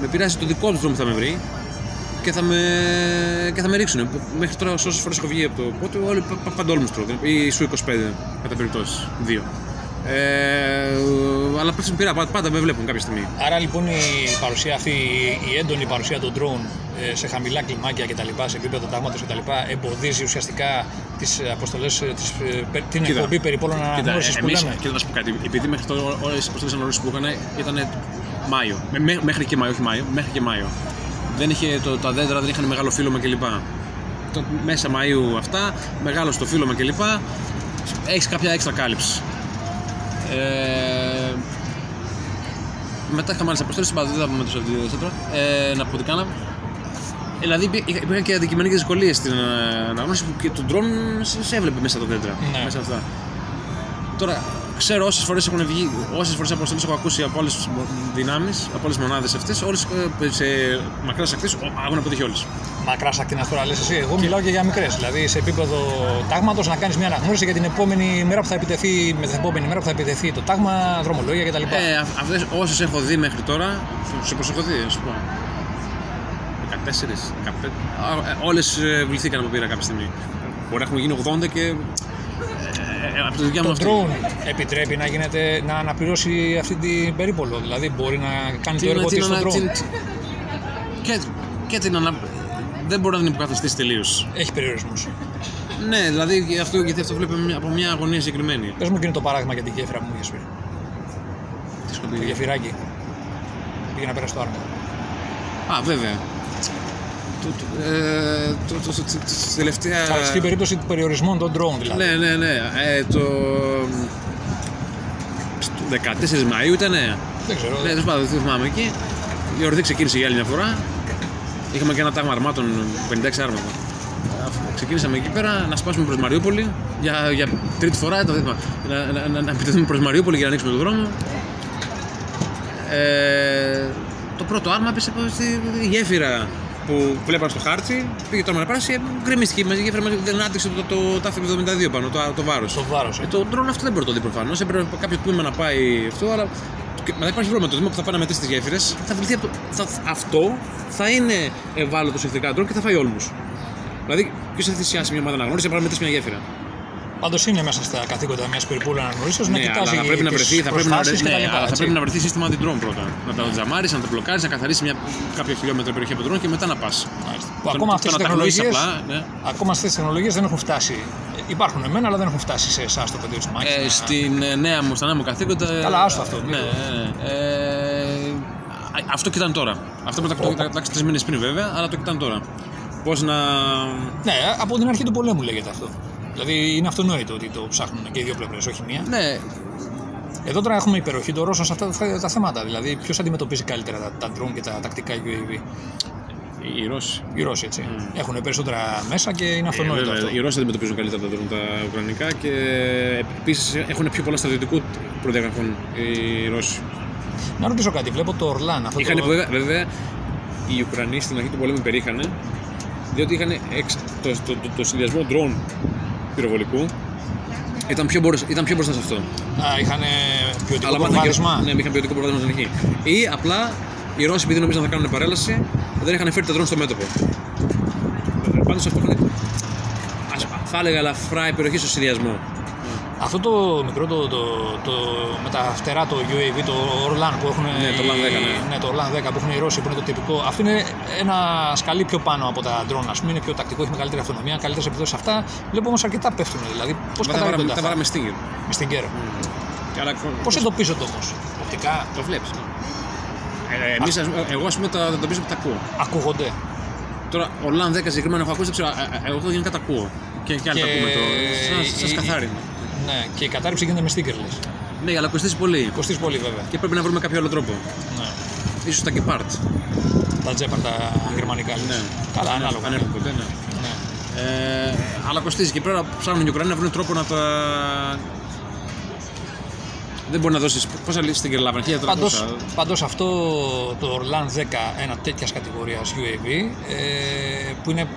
Με πειράζει το δικό του τρόπο που θα με βρει και θα με, και θα με ρίξουν. Μέχρι τώρα, όσες φορές έχω βγει από το πότε, όλοι παντόλμου τρόπο. Ή σου 25 κατά περιπτώσεις. Δύο. Ε, αλλά πέφτουν πειρά, πάντα με βλέπουν κάποια στιγμή. Άρα λοιπόν η παρουσία αυτή, η έντονη παρουσία των drone ε, σε χαμηλά κλιμάκια κτλ., σε επίπεδο τάγματο κτλ., εμποδίζει ουσιαστικά τις αποστολές, την Κοίτα. εκπομπή περιπόλων αναγνώρισης που εμείς, λέμε. κοίτα να σου πω κάτι. Επειδή μέχρι τώρα όλες οι αποστολές αναγνώρισης που είχαν ήταν Μάιο. Με- μέ- μέχρι και Μάιο, όχι Μάιο, μέχρι και Μάιο. Δεν είχε, το, τα δέντρα δεν είχαν μεγάλο φύλλωμα κλπ. Το, μέσα Μαΐου αυτά, μεγάλο στο φύλλωμα κλπ. Έχεις κάποια έξτρα κάλυψη. Ε, μετά είχαμε άλλες αποστολές, δεν θα πούμε τόσο τώρα. Ε, να πω τι κάναμε. Δηλαδή υπή- υπήρχαν και αντικειμενικές δυσκολίες στην ε, αναγνώριση που και το drone σε, σε έβλεπε μέσα τα δέντρα. Ναι. Μέσα αυτά. Τώρα, ξέρω όσες φορές έχουν βγει, όσες φορές αποστολέ έχω ακούσει από όλε τι δυνάμεις, από όλε τι μονάδες αυτές, όλες σε μακράς ακτέ έχουν αποτύχει όλες. Μακράς ακτίνα τώρα λες εσύ. Εγώ μιλάω και για μικρές. Δηλαδή σε επίπεδο τάγματος να κάνεις μια αναγνώριση για την επόμενη μέρα που θα επιτεθεί, με την επόμενη μέρα που θα επιτεθεί το τάγμα, δρομολόγια κτλ. Ε, αυτές όσες έχω δει μέχρι τώρα, σε πώ έχω δει, να σου πω. 14, 15. Όλες βληθήκαν από πύρα κάποια στιγμή. Μπορεί να έχουν γίνει 80 και. Ε, από τη δουλειά μου το αυτή. drone επιτρέπει να, γίνεται, να αναπληρώσει αυτή την περίπολο. Δηλαδή μπορεί να κάνει το Την- έργο την της στο ανα- drone. την- Και, και την ανα... Δεν μπορεί να την υποκαταστήσει τελείως. Έχει περιορισμούς. Ναι, δηλαδή γι' αυτό, γιατί αυτό βλέπουμε μια- από μια αγωνία συγκεκριμένη. Πες μου εκείνο το παράδειγμα για την γέφυρα που μου είχες πει. Τι σου Το πει. γεφυράκι. Πήγε να πέρασε το άρμα. Α, βέβαια. Το, το, ε, το, το, το, το, το, τελευταία... Αλλά στην περίπτωση του περιορισμών των drone δηλαδή. Ναι, ναι, ναι. Ε, το... στο 14 Μαΐου ήταν, ναι. Δεν ξέρω. Ναι, τέλος πάντων, δεν θυμάμαι εκεί. Η ορδή ξεκίνησε για άλλη μια φορά. Είχαμε και ένα τάγμα αρμάτων 56 άρματα. Ε, Ξεκίνησαμε εκεί πέρα να σπάσουμε προς Μαριούπολη για, για τρίτη φορά. Το, θέμα. να, να, να, να επιτεθούμε προς Μαριούπολη για να ανοίξουμε τον δρόμο. Ε, το πρώτο άρμα πέσε από στη γέφυρα που βλέπαν στο χάρτη. Πήγε το άρμα να πάσει, γκρεμίστηκε μαζί η γέφυρα, μας δεν άντεξε το, το, το, τάφι 72 πάνω, το, το βάρος. Το βάρος. Ε, το drone αυτό δεν μπορεί να το δει προφανώς. Έπρεπε κάποιος τμήμα να πάει αυτό, αλλά. και- Μετά υπάρχει πρόβλημα. Το τμήμα που θα πάει να μετρήσει τις γέφυρες θα βληθεί από το. Θα, αυτό θα είναι ευάλωτος σε εχθρικά drone και θα φάει όλμους. Δηλαδή, ποιος θα θυσιάσει μια ομάδα αναγνώριση για να μετρήσει μια γέφυρα. Πάντως είναι μέσα στα καθήκοντα μιας περιπούλα αναγνωρίσεω να ναι, κοιτάζει αλλά θα πρέπει να τις βρεθεί, θα πρέπει να, προσφάσεις ναι, και τα λοιπά, αλλά θα έτσι. πρέπει να βρεθεί σύστημα αντι-drone πρώτα. Να τα τζαμάρεις, να τα μπλοκάρεις, να καθαρίσει μια, κάποια χιλιόμετρα περιοχή από τον drone και μετά να πας. Μάλιστα. Που ακόμα αυτές τι να τα γνωρίσει τεχνολογίε απλά. Ναι. ακόμα αυτές τις τεχνολογίες δεν έχουν φτάσει. Ε, Υπάρχουν εμένα, αλλά δεν έχουν φτάσει σε εσάς το πεδίο τη μάχη. Ε, στην ε, νέα μου, στα νέα μου καθήκοντα. Καλά, άστο αυτό, μην Ναι, το- ναι, ναι. Ε, α- αυτό κοιτάνε τώρα. Αυτό πρέπει να το κοιτάξει τρεις μήνες πριν βέβαια, αλλά το κοιτάνε τώρα. Πώς να. Ναι, από την αρχή του πολέμου λέγεται αυτό. Δηλαδή είναι αυτονόητο ότι το ψάχνουν και οι δύο πλευρές, όχι μία. Ναι, Εδώ τώρα έχουμε υπεροχή των Ρώσων σε αυτά τα, τα θέματα. Δηλαδή, ποιος αντιμετωπίζει καλύτερα τα, τα drone και τα τακτικά UAV. οι Ρώσοι. Οι Ρώσοι, έτσι. Έχουν περισσότερα μέσα και είναι αυτονόητο Ε, βέβαια, αυτό. οι Ρώσοι αντιμετωπίζουν καλύτερα τα, drone, τα Ουκρανικά και επίσης έχουν πιο πολλά στρατιωτικού προδιαγραφών οι Ρώσοι. Να ρωτήσω κάτι, βλέπω το Ορλάν. Αυτό Είχαν το... βέβαια, βέβαια οι Ουκρανοί στην αρχή του πολέμου υπερήχανε διότι είχαν εξ, το, το, το, το συνδυασμό drone πυροβολικού ήταν πιο, μπροστά, ήταν πιο μπροστά σε αυτό. Α, είχαν ποιοτικό πάντα προβάδισμα. Ναι, είχαν ποιοτικό προβάδισμα στην αρχή. Ή απλά οι Ρώσοι επειδή νομίζαν να κάνουν παρέλαση δεν είχαν φέρει τα drone στο μέτωπο. Πάντω αυτό έχουν. Ας, θα έλεγα ελαφρά υπεροχή στο συνδυασμό. Αυτό το μικρό το, το, το, με τα φτερά το UAV, το Orlan που έχουν. Ναι, το Orlan 10, ναι. ναι, το Orlan 10 που έχουν οι Ρώσοι που είναι το τυπικό. Αυτό είναι ένα σκαλί πιο πάνω από τα drone, ας πούμε. Είναι πιο τακτικό, έχει μεγαλύτερη αυτονομία, καλύτερες επιδόσεις αυτά. Βλέπω όμως αρκετά πέφτουν. Δηλαδή, πώς Μετά βάραμε, καταλαβαίνετε μετά αυτά. βάραμε Stinger. Με στην κέρο. Και άλλα- Πώς εντοπίζονται όμως. Οπτικά; Το βλέπεις. Ε, εμείς, ας πούμε, εγώ ας πούμε τα, τα πίσω που τα ακούω. ακούγονται. Τώρα, ο Λαν 10 συγκεκριμένα έχω ακούσει, δεν ξέρω, ε, ε, εγώ το γενικά τα ακούω. Και, και άλλοι Και τα ακούμε το. Σαν, σαν η- σκαθάρι. Ναι, και η κατάρριψη γίνεται με sticker λες. Ναι, αλλά κοστίζει πολύ. Κοστίζει πολύ βέβαια. Και πρέπει να βρούμε κάποιο άλλο τρόπο. Ναι. Ίσως τα Gepard. Τα τζέπαρ τα γερμανικά λες. Ναι. Καλά, ανάλογα. Αν έρθουν ποτέ, ναι. Ναι. Ε, αλλά κοστίζει και πρέπει να ψάχνουν οι Ουκρανοί να βρουν τρόπο να τα. Δεν μπορεί να δώσει. Πόσα λύσεις στην Κερλάβα, 1300. Πάντως, πάντως αυτό το Orlan 10, ένα τέτοιας κατηγορίας UAV, ε, που είναι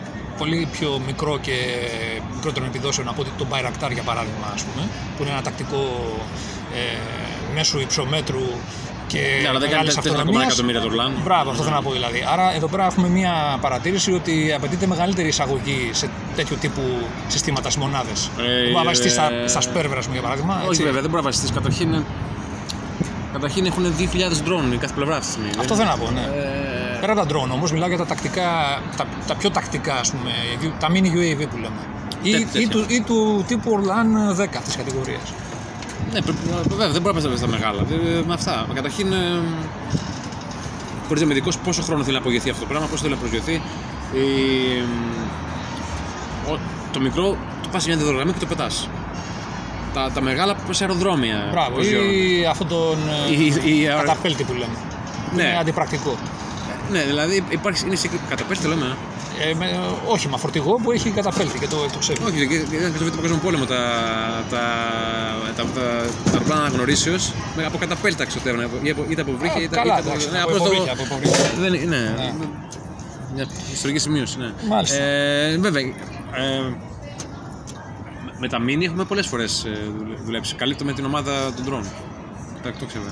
πολύ πιο μικρό και μικρότερων επιδόσεων από ότι το Bayraktar για παράδειγμα, ας πούμε, που είναι ένα τακτικό ε, μέσου υψομέτρου και Ναι, αλλά δεν κάνει μεγάλης 4,1 αυτονομίας. εκατομμύρια το Orlan. Μπράβο, αυτό θέλω να πω δηλαδή. Άρα εδώ πέρα έχουμε μια παρατήρηση ότι απαιτείται μεγαλύτερη εισαγωγή σε τέτοιου τύπου συστήματας στι μονάδες. Ε, δεν μπορεί να βασιστείς στα, ε, στα σπέρβερα, ας πούμε, για παράδειγμα. Όχι έτσι. βέβαια, δεν μπορεί να βασιστείς. Καταρχήν, καταρχήν έχουν 2.000 ντρόν η κάθε πλευρά αυτή τη στιγμή. Αυτό θέλω να πω, ναι. Ε, Πέρα από τα drone όμως, μιλάω για τα τακτικά, τα, τα πιο τακτικά, ας πούμε, τα mini UAV που λέμε. Ή, Τέτοια. ή, του, ή του τύπου Orlan 10 της κατηγορίας. Ναι, πρέπει, βέβαια, δεν μπορεί να πέσει στα μεγάλα. Ε, Με αυτά. Καταρχήν, ε, χωρίς να είμαι ειδικός, πόσο χρόνο θέλει να απογειωθεί αυτό το πράγμα, πόσο θέλει να προσγειωθεί. Ε, ο- το μικρό το πας σε μια δεδογραμμή και το πετάς. Τα, τα μεγάλα πας σε αεροδρόμια. Μπράβο, προσγειώνουν. ή αυτόν τον ε, Ή- ή- καταπέλτη που λέμε. Ναι. Είναι αντιπρακτικό. Ναι, δηλαδή υπάρχει, είναι σε καταπέστη, λέμε. Ε, με, όχι, μα φορτηγό που έχει καταπέλτη και το, το ξέρει. Όχι, γιατί γιατί στο Β' Παγκόσμιο Πόλεμο τα, τα, τα, τα, τα αεροπλάνα αναγνωρίσεως από καταπέλτα εξωτεύουν. Είτε από βρύχια είτε, καλά, είτε εντάξει, ναι, από απλώς το- υποβρύχια, από υποβρύχια. Δεν είναι. Ναι. Μια ιστορική σημείωση, ναι. Μάλιστα. Ε, βέβαια. Ε, με τα μίνι έχουμε πολλές φορές δουλέψει. Καλύπτω με την ομάδα των drone. Τα εκτόξευε.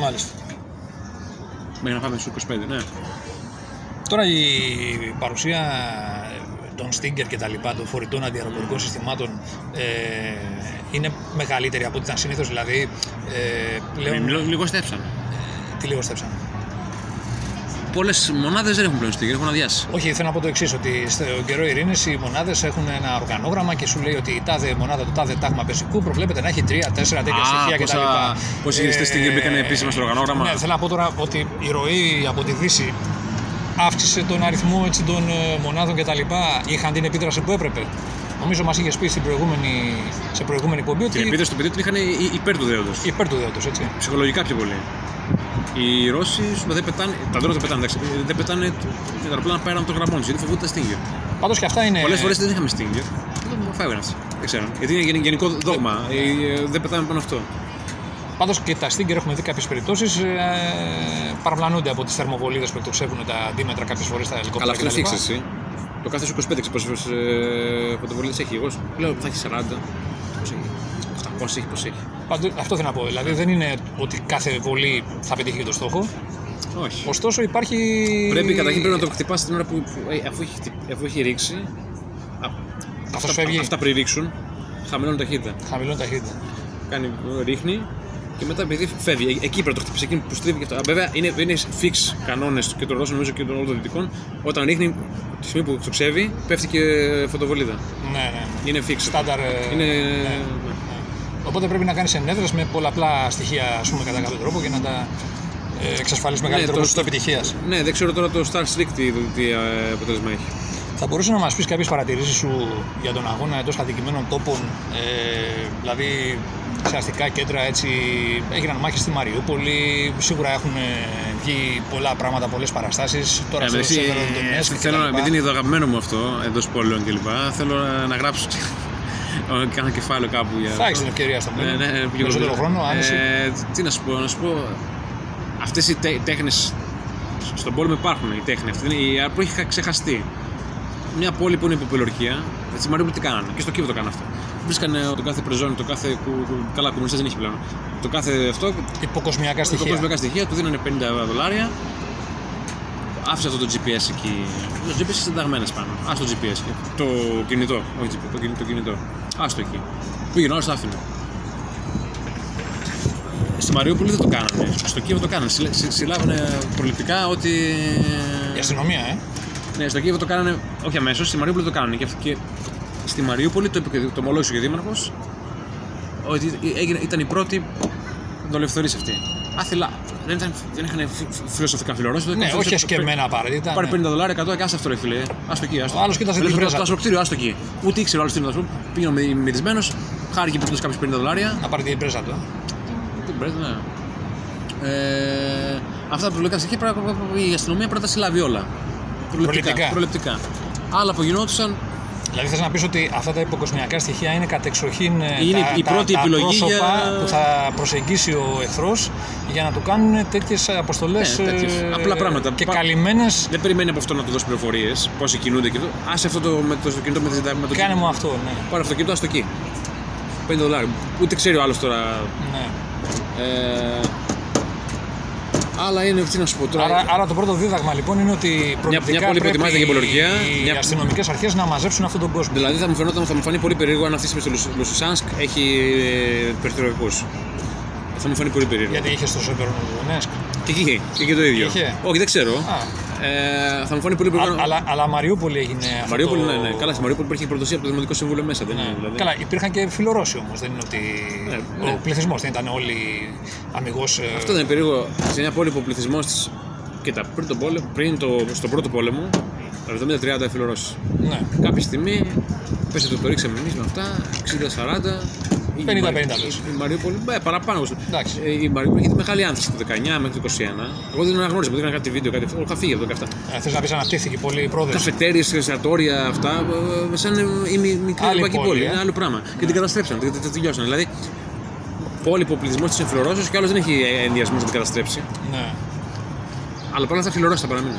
Μάλιστα. Μέχρι να πάμε στους 25, ναι. Τώρα η παρουσία των Stinger και τα λοιπά, των φορητών αντιαεροπορικών συστημάτων ε, είναι μεγαλύτερη από ό,τι ήταν συνήθως, δηλαδή ε, πλέον... Λίγο, λίγο στέψανε. Τι λίγο στέψαμε. Πολλές μονάδες δεν έχουν πλέον στίγερ, έχουν αδειάσει. Όχι, θέλω να πω το εξής: Ότι στο καιρό ειρήνης οι μονάδες έχουν ένα οργανόγραμμα και σου λέει ότι η τάδε μονάδα, το τάδε τάγμα πεζικού προβλέπεται να έχει τρία-τέσσερα τέτοια στοιχεία κτλ. Πόσοι ληστέ στίγερ μπήκαν επίσημα στο οργανόγραμμα; Ναι, θέλω να πω τώρα ότι η ροή από τη Δύση αύξησε τον αριθμό έτσι, των ε, μονάδων κτλ. Είχαν την επίδραση που έπρεπε. Νομίζω μας είχες πει στην προηγούμενη, σε προηγούμενη εκπομπή ότι Την επίδραση του παιδιού την είχαν υ- υπέρ του δέοντος. υπέρ του δέοντος, έτσι. Ψυχολογικά πιο πολύ. Οι Ρώσοι σου είπα, δεν πετάνε, τα δρόμια δεν πετάνε, εντάξει, δεν πετάνε τα αεροπλάνα πέραν των γραμμών του, γιατί φοβούνται τα στίγγερ. Πάντως και αυτά είναι. Πολλές φορές δεν είχαμε στίγγερ. Δεν μου φεύγουν αυτοί. Δεν ξέρω. Γιατί είναι γεν- γενικό δόγμα. Ε, ε, Δεν πετάμε πάνω αυτό. Πάντως και τα Stinger έχουμε δει κάποιες περιπτώσεις ε, παραπλανούνται από τις θερμοβολίδες που εκτοξεύουν τα αντίμετρα κάποιες φορές στα ελικόπτερα. Αλλά αυτό είναι κτλ. φίξ, εσύ. Το κάθε σου 25 πόσες φωτοβολίε έχει. Εγώ σου λέω θα έχει 40. Πώς έχει. 800 έχει, πώ έχει. Πάντως, αυτό θέλω να πω. Δηλαδή δεν είναι ότι κάθε βολή θα πετύχει και το στόχο. Όχι. Ωστόσο υπάρχει. Πρέπει καταρχήν πρέπει να το χτυπάς την ώρα που, που- ε, αφού, έχει, χτυ- αφού έχει ρίξει. α, Αυτός αυτά, φεύγει. αυτά πριν ρίξουν, χαμηλώνει ταχύτητα. Χαμηλών ταχύτητα. Κάνει, ρίχνει και μετά επειδή φεύγει. Ε, Εκεί πρέπει να το χτυπήσει, εκεί που στρίβει και αυτό. Α, Βέβαια είναι, είναι fix κανόνες και των Ρώσων νομίζω και των όλων των Δυτικών. Όταν ρίχνει, τη στιγμή που το ξεύει, πέφτει και φωτοβολίδα. Ναι, ναι. Είναι fix. Στάνταρ. ε, Είναι... ναι. Οπότε πρέπει να κάνεις ενέδρες με πολλαπλά στοιχεία ας πούμε, κατά κάποιο τρόπο και να τα ε, εξασφαλίσεις μεγαλύτερο το- ποσοστό επιτυχίας. Ναι, δεν ξέρω τώρα το Star Streak τι, τι ε, αποτέλεσμα έχει. Θα μπορούσε να μας πεις κάποιες παρατηρήσεις σου για τον αγώνα εντός κατοικημένων τόπων, ε, δηλαδή σε αστικά κέντρα έτσι. Έγιναν μάχε στη Μαριούπολη, σίγουρα έχουν ε, βγει πολλά πράγματα, πολλές παραστάσεις. Τώρα Ε, στο εσύ, Σεβεροδονέσκ ε, και θέλω, τα να- λοιπά. επειδή είναι το αγαπημένο μου αυτό εντός πόλεων κλπ. Θέλω να, να γράψω. Κάνω κεφάλαιο κάπου για. Θα έχεις την ευκαιρία στο Ναι, μέλλον. ναι, ναι, πιο Περισσότερο πολύ. χρόνο, άνεση. Ε, τι να σου πω, να σου πω. Αυτές οι τέ, τέχνες στον πόλεμο υπάρχουν οι τέχνες. Αυτή είναι η που έχει ξεχαστεί. Μια πόλη που είναι υποπολιορκία, έτσι Μαριούπολη τι κάνανε; Και στο Κίεβο το κάνανε αυτό. Βρίσκανε το κάθε πρεζόνι, το κάθε. κου- κου- Καλά, κομμουνιστές δεν έχει πλέον. Το κάθε αυτό. Υποκοσμιακά Το στοιχεία. κοσμικά στοιχεία του δίνανε 50 δολάρια. Άφησε αυτό το GPS εκεί. Το GPS είναι συνταγμένες πάνω. Α το GPS. και- Το κινητό. Όχι GPS, το κινητό. Το κινητό. Άστο εκεί. Πήγαινε όλο το άφηνε. Στη Μαριούπολη δεν το κάνανε. Στο Κίεβο το κάνανε. Συλλα- συ- Συλλάβανε προληπτικά ότι. Η αστυνομία, ε. Ναι, στο Κίεβο το κάνανε. Όχι αμέσως, στη Μαριούπολη το κάνανε. Και, αυ- και στη Μαριούπολη το, είπε και- το ομολόγησε και ο Δήμαρχος ότι έγινε, ήταν η πρώτη δολευθερή αυτή. Άθελα. Δεν, ήταν, δεν είχαν φι- φι- φιλοσοφικά φιλορώσει. Ναι, όχι εσκεμμένα απαραίτητα. Πάρε ναι. 50 δολάρια, 100 και άσε αυτό ρε φίλε. Άστο εκεί, άστο. Ο άλλος κοίτασε την Ελεύθερο πρέζα Το του. ασφαλκτήριο, άστο εκεί. Ούτε ήξερε ο άλλος τι είναι το ασφαλκτήριο. Πήγαινε με μυρισμένος, χάρηκε που του κάποιο 50 δολάρια. Να πάρει την πρέζα του. ε. Τι πρέπει, ναι. Ε, αυτά τα προλογικά στοιχεία πρέπει να- η αστυνομία πρέπει να τα συλλάβει όλα. Προληπτικά. προληπτικά. Άλλα που γινόντουσαν Δηλαδή θες να πεις ότι αυτά τα υποκοσμιακά στοιχεία είναι κατεξοχήν ε, Είναι τα, η τα- πρώτη τα επιλογή πρόσωπα για- που θα προσεγγίσει ο εχθρός για να του κάνουν τέτοιες αποστολές Ναι, τέτοιες απλά πράγματα. και Πα- καλυμμένες. Δεν περιμένει από αυτό να του δώσει πληροφορίες, πόσοι κινούνται και αυτό. Άσε αυτό το, με το κινητό με, τη, με το Κάνε μου αυτό, ναι. Πάρε αυτό το κινητό, άστο εκεί. 5 δολάρια. Ούτε ξέρει ο άλλος τώρα. ναι. Ε, Άλλα είναι, τι να σου πω τώρα. Άρα, άρα το πρώτο δίδαγμα λοιπόν είναι ότι προληπτικά μια πόλη που πρέπει ετοιμάζεται για πολιορκία, οι μια- αστυνομικές αρχές να μαζέψουν αυτόν τον κόσμο. Δηλαδή θα μου, φαινόταν, θα μου φανεί πολύ περίεργο αν αυτή τη στιγμή στο Λουσ- Λουσισάνσκ έχει ε, περιθωριακούς. Θα μου φανεί πολύ περίεργο. Γιατί είχε στο Σόμπερ Ντονέσκ. Και εκεί είχε, και εκεί το ίδιο. Είχε; Όχι, δεν ξέρω. Α. Ε, θα μου φανεί πολύ περίεργο. Αλλά, αλλά Μαριούπολη έγινε αυτό. Μαριούπολη, το... ναι, ναι. Καλά, στη Μαριούπολη υπήρχε προδοσία από το Δημοτικό Συμβούλιο μέσα. Δεν είναι, δηλαδή. Καλά, υπήρχαν και φιλορώσοι όμως. Δεν είναι ότι. Ναι, ναι. Ο πληθυσμός δεν ήταν όλοι αμυγός. Αυτό δεν είναι περίεργο σε μια πόλη που ο πληθυσμός τη. Κοίτα, πριν, τον πόλεμο, πριν το, στον πρώτο πόλεμο, το 70-30 φιλορώσοι. Ναι. Κάποια στιγμή πέσε το, το ρίξαμε εμείς με αυτά, 60-40. Η 50-50 Μαρι- λες. Η Μαριούπολη, ε, παραπάνω. Εντάξει. Ε, Η Μαριούπολη είχε μεγάλη άνθηση το 19 μέχρι το 21. Εγώ δεν αναγνώρισα, μου δείχναν κάτι βίντεο, κάτι. Είχα φύγει από το 17. Θες να πεις αναπτύχθηκε πολύ η πρόοδος; Καφετέρειες, εστιατόρια, αυτά, ε, σαν ε, η μι- μικρή Άλλη ευρωπαϊκή πόλη, πόλη. ε. Είναι άλλο πράγμα. Και την καταστρέψαν, την, την, την τελειώσαν. Δηλαδή, πόλη που ο πληθυσμό της είναι φιλορώσο και άλλος δεν έχει ενδιασμός να την καταστρέψει. Ναι. Αλλά παρόλα αυτά φιλορώσοι θα παραμείνουν.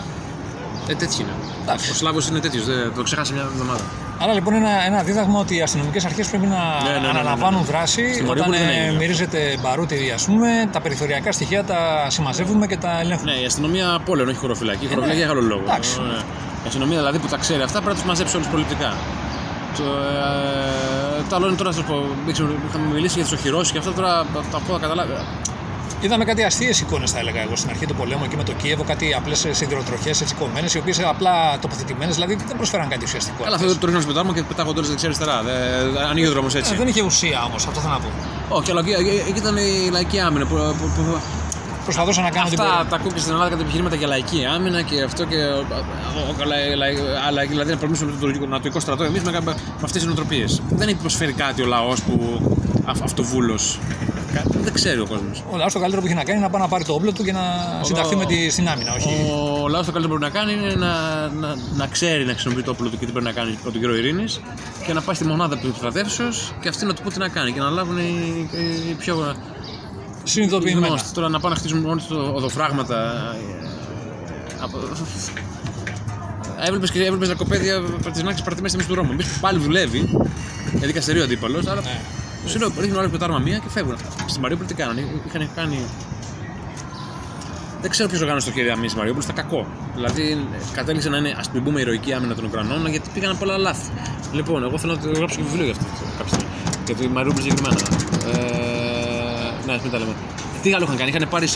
Ε, τέτοιοι είναι. Εντάξει. Ο Σλάβος είναι τέτοιος, το ξέχασα μια εβδομάδα. Άρα λοιπόν ένα, ένα δίδαγμα ότι οι αστυνομικές αρχές πρέπει να ναι, ναι, ναι, αναλαμβάνουν ναι. δράση Στη όταν Μαριούπολη δεν ε, έγινε. μυρίζεται μπαρούτι, ας πούμε, τα περιθωριακά στοιχεία τα συμμαζεύουμε και τα ελέγχουμε. Ναι, η αστυνομία πόλεων, όχι χωροφυλακή. Η χωροφυλακή για άλλο λόγο. Ε, Εντάξει. Ε, Η αστυνομία δηλαδή που τα ξέρει αυτά πρέπει να τους μαζέψει όλους πολιτικά. Το, ε, το άλλο είναι τώρα, να σας πω, δεν ξέρω, είχαμε μιλήσει για τις οχυρώσεις και αυτά τώρα τα πω καταλάβει. Είδαμε κάτι αστείες εικόνες, θα έλεγα εγώ, στην αρχή του πολέμου εκεί με το Κίεβο, κάτι απλές σιδηροτροχές έτσι κομμένες, οι οποίες απλά τοποθετημένες, δηλαδή δεν προσφέραν κάτι ουσιαστικό. Καλά, αυτό το ρίχνω στο πετάγμα και πετάγω τώρα δεξιά-αριστερά. Δεν- Ανοίγει ο δρόμος Ε, έτσι. δεν είχε ουσία όμως, αυτό θέλω να πω. Όχι, αλλά εκεί- εκεί εκεί ήταν η λαϊκή άμυνα. Που, που, που, Προσπαθούσα να κάνω την αυτά πορεία. τα ακούω και στην Ελλάδα κατά επιχειρήματα για λαϊκή άμυνα και αυτό και. ο- ο- λα- λα- αλλά δηλαδή να πολεμήσουμε με το τουρκικό- νατοικό στρατό εμείς με, με αυτές τις νοοτροπίες. Δεν έχει προσφέρει κάτι ο λαός που. αυ- αυτοβούλος. Κα- Δεν ξέρει ο κόσμος. Ο λαό το καλύτερο που έχει να κάνει είναι να πάει να πάρει το όπλο του και να συνταχθεί με τη, στην άμυνα. Όχι. Ο λαό το καλύτερο που μπορεί να κάνει είναι να, να, να ξέρει να χρησιμοποιεί το όπλο του και τι πρέπει να κάνει από τον καιρό ειρήνης και να πάει στη μονάδα του στρατεύσεως και αυτοί να του πούν τι να κάνει και να λάβουν οι, οι πιο Συνειδητοποιημένα. γνώστοι. Τώρα να πάνε να χτίσουν μόνοι τους οδοφράγματα. ε, από... Έβλεπες και έβλεπες λακοπαίδια τη Νάξη παρατημένε στη μέση του δρόμου. Εμείς πάλι δουλεύει, γιατί δικαστηρίο αντίπαλος, αλλά Ναι. Σου λέω ρίχνουν άλλο πετάρμα μία και φεύγουν. Στη Μαριούπολη τι κάνανε, είχαν κάνει. Δεν ξέρω ποιος οργάνωσε το χέρι άμυνα τη Μαριούπολη, ήταν κακό. Δηλαδή κατέληξε να είναι ας μην πούμε ηρωική άμυνα των Ουκρανών, γιατί πήγαν πολλά λάθη. Λοιπόν, εγώ θέλω να το γράψω και βιβλίο για αυτό κάποια στιγμή. Για τη Μαριούπολη συγκεκριμένα. Ε, ναι, μην τα λέμε. Τι άλλο είχαν κάνει, είχαν πάρει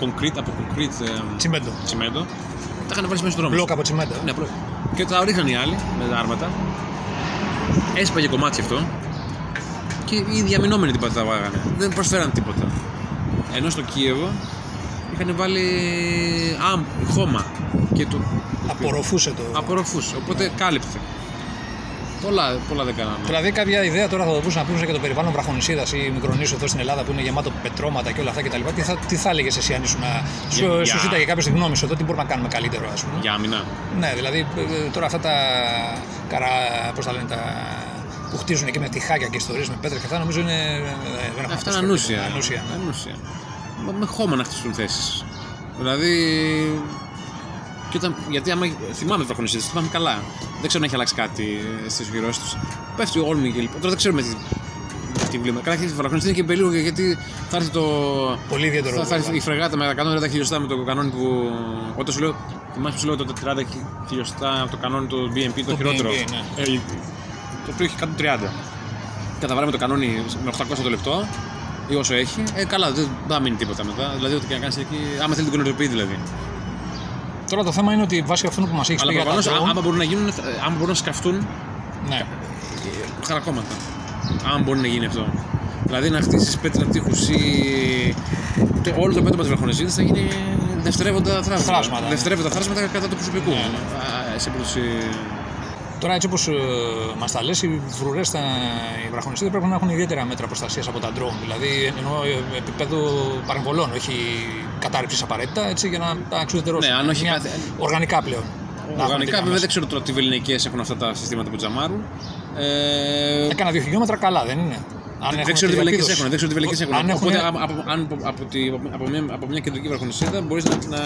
concrete από concrete ε, Τσιμέντο. τσιμέντο, τα είχαν βάλει μέσα στο δρόμο. Μπλοκ από τσιμέντο. Ναι, απλό. Και τα ρίχναν οι άλλοι με τα άρματα. Έσπαγε κομμάτι αυτό. Και οι διαμηνόμενοι τίποτα τα βάγανε. Δεν προσφέραν τίποτα. Ενώ στο Κίεβο είχαν βάλει αμ, χώμα και το Απορροφούσε το. απορροφούσε. Οπότε κάλυπτε. Πολλά, πολλά δεν κάνανε. Δηλαδή, κάποια ιδέα τώρα θα το μπορούσαν να πούμε για το περιβάλλον βραχονισίδας ή μικρονήσου εδώ στην Ελλάδα που είναι γεμάτο πετρώματα και όλα αυτά κτλ. Τι θα, τι θα έλεγες εσύ αν ήσουν. να- Σου, Για- σου ζήταγε κάποιος τη γνώμη σου εδώ, τι μπορούμε να κάνουμε καλύτερο, ας πούμε; Για άμυνα. Ναι, δηλαδή ε, ε, τώρα αυτά τα καρά, πώς τα λένε, τα που χτίζουν εκεί με τυχάκια και ιστορίες με πέτρε και αυτά νομίζω είναι. ε, ε, δεν έχουν Αυτά είναι προσφέρει ανούσια. τίποτα. Ανούσια, ναι. Ανούσια. Μα με χώμα να χτιστούν θέσεις. Δηλαδή. Και όταν, γιατί άμα θυμάμαι το βραχονισίδε, θυμάμαι καλά. Δεν ξέρω αν έχει αλλάξει κάτι στις οχυρώσει τους. Πέφτει ο Όλμη και λοιπά. Τώρα δεν ξέρουμε τι, τι βλήμα. Καλά, και η βραχονισίδε είναι και περίεργο γιατί θα έρθει το. Πολύ ιδιαίτερο. Θα, θα έρθει η φρεγάτα με τα 130 χιλιοστά με το κανόνι που. Όταν σου λέω. Θυμάσαι που σου λέω το 30 χιλιοστά από το κανόνι του BNP, το, Το χειρότερο. BNP, ναι. Ε, το οποίο έχει 130. Καταβάλαμε το κανόνι με 800 το λεπτό ή όσο έχει, ε, καλά, δεν θα μείνει τίποτα μετά. Δηλαδή, ό,τι και να κάνεις εκεί, άμα θέλει την κονιροποιεί δηλαδή. Τώρα το θέμα είναι ότι βάσει αυτού που μας έχεις Αλλά πει για τα προφανώ, drone, άμα μπορούν να γίνουν, ε, άμα μπορούν να σκαφτούν ναι. ε, χαρακόμματα. Αν μπορεί να γίνει αυτό. Δηλαδή να χτίσεις πέτρα τείχους ή. Το, όλο το πέτρωμα της βραχονεσίδης θα γίνει δευτερεύοντα θράσματα. Θράσματα, ναι. Δευτερεύοντα θράσματα κατά του προσωπικού. Ναι, Α, σε περίπτωση. Τώρα έτσι όπως μας τα λες, οι φρουρέ, οι βραχονιστές πρέπει να έχουν ιδιαίτερα μέτρα προστασίας από τα drone. Δηλαδή εννοώ ε, επίπεδο παρεμβολών, όχι κατάρριψης απαραίτητα, έτσι για να τα εξουδετερώσουν. Ναι, αν όχι Μια- κάθε- Οργανικά πλέον. Να έχουν Οργανικά, τέτοια βέβαια μέσα. δεν ξέρω τώρα τι βεληνικές έχουν αυτά τα συστήματα που τζαμάρουν. Ε, Έκανα δύο χιλιόμετρα καλά, δεν είναι. Αν δεν έχουν ξέρω τι τη βεληνικέ διαπίδωση. έχουν. Δεν ξέρω τι βεληνικές έχουν. Αν έχουν- Οπότε, από, από, αν, από, από, τη, από, μια, από μια κεντρική βραχονισίδα μπορείς να, να,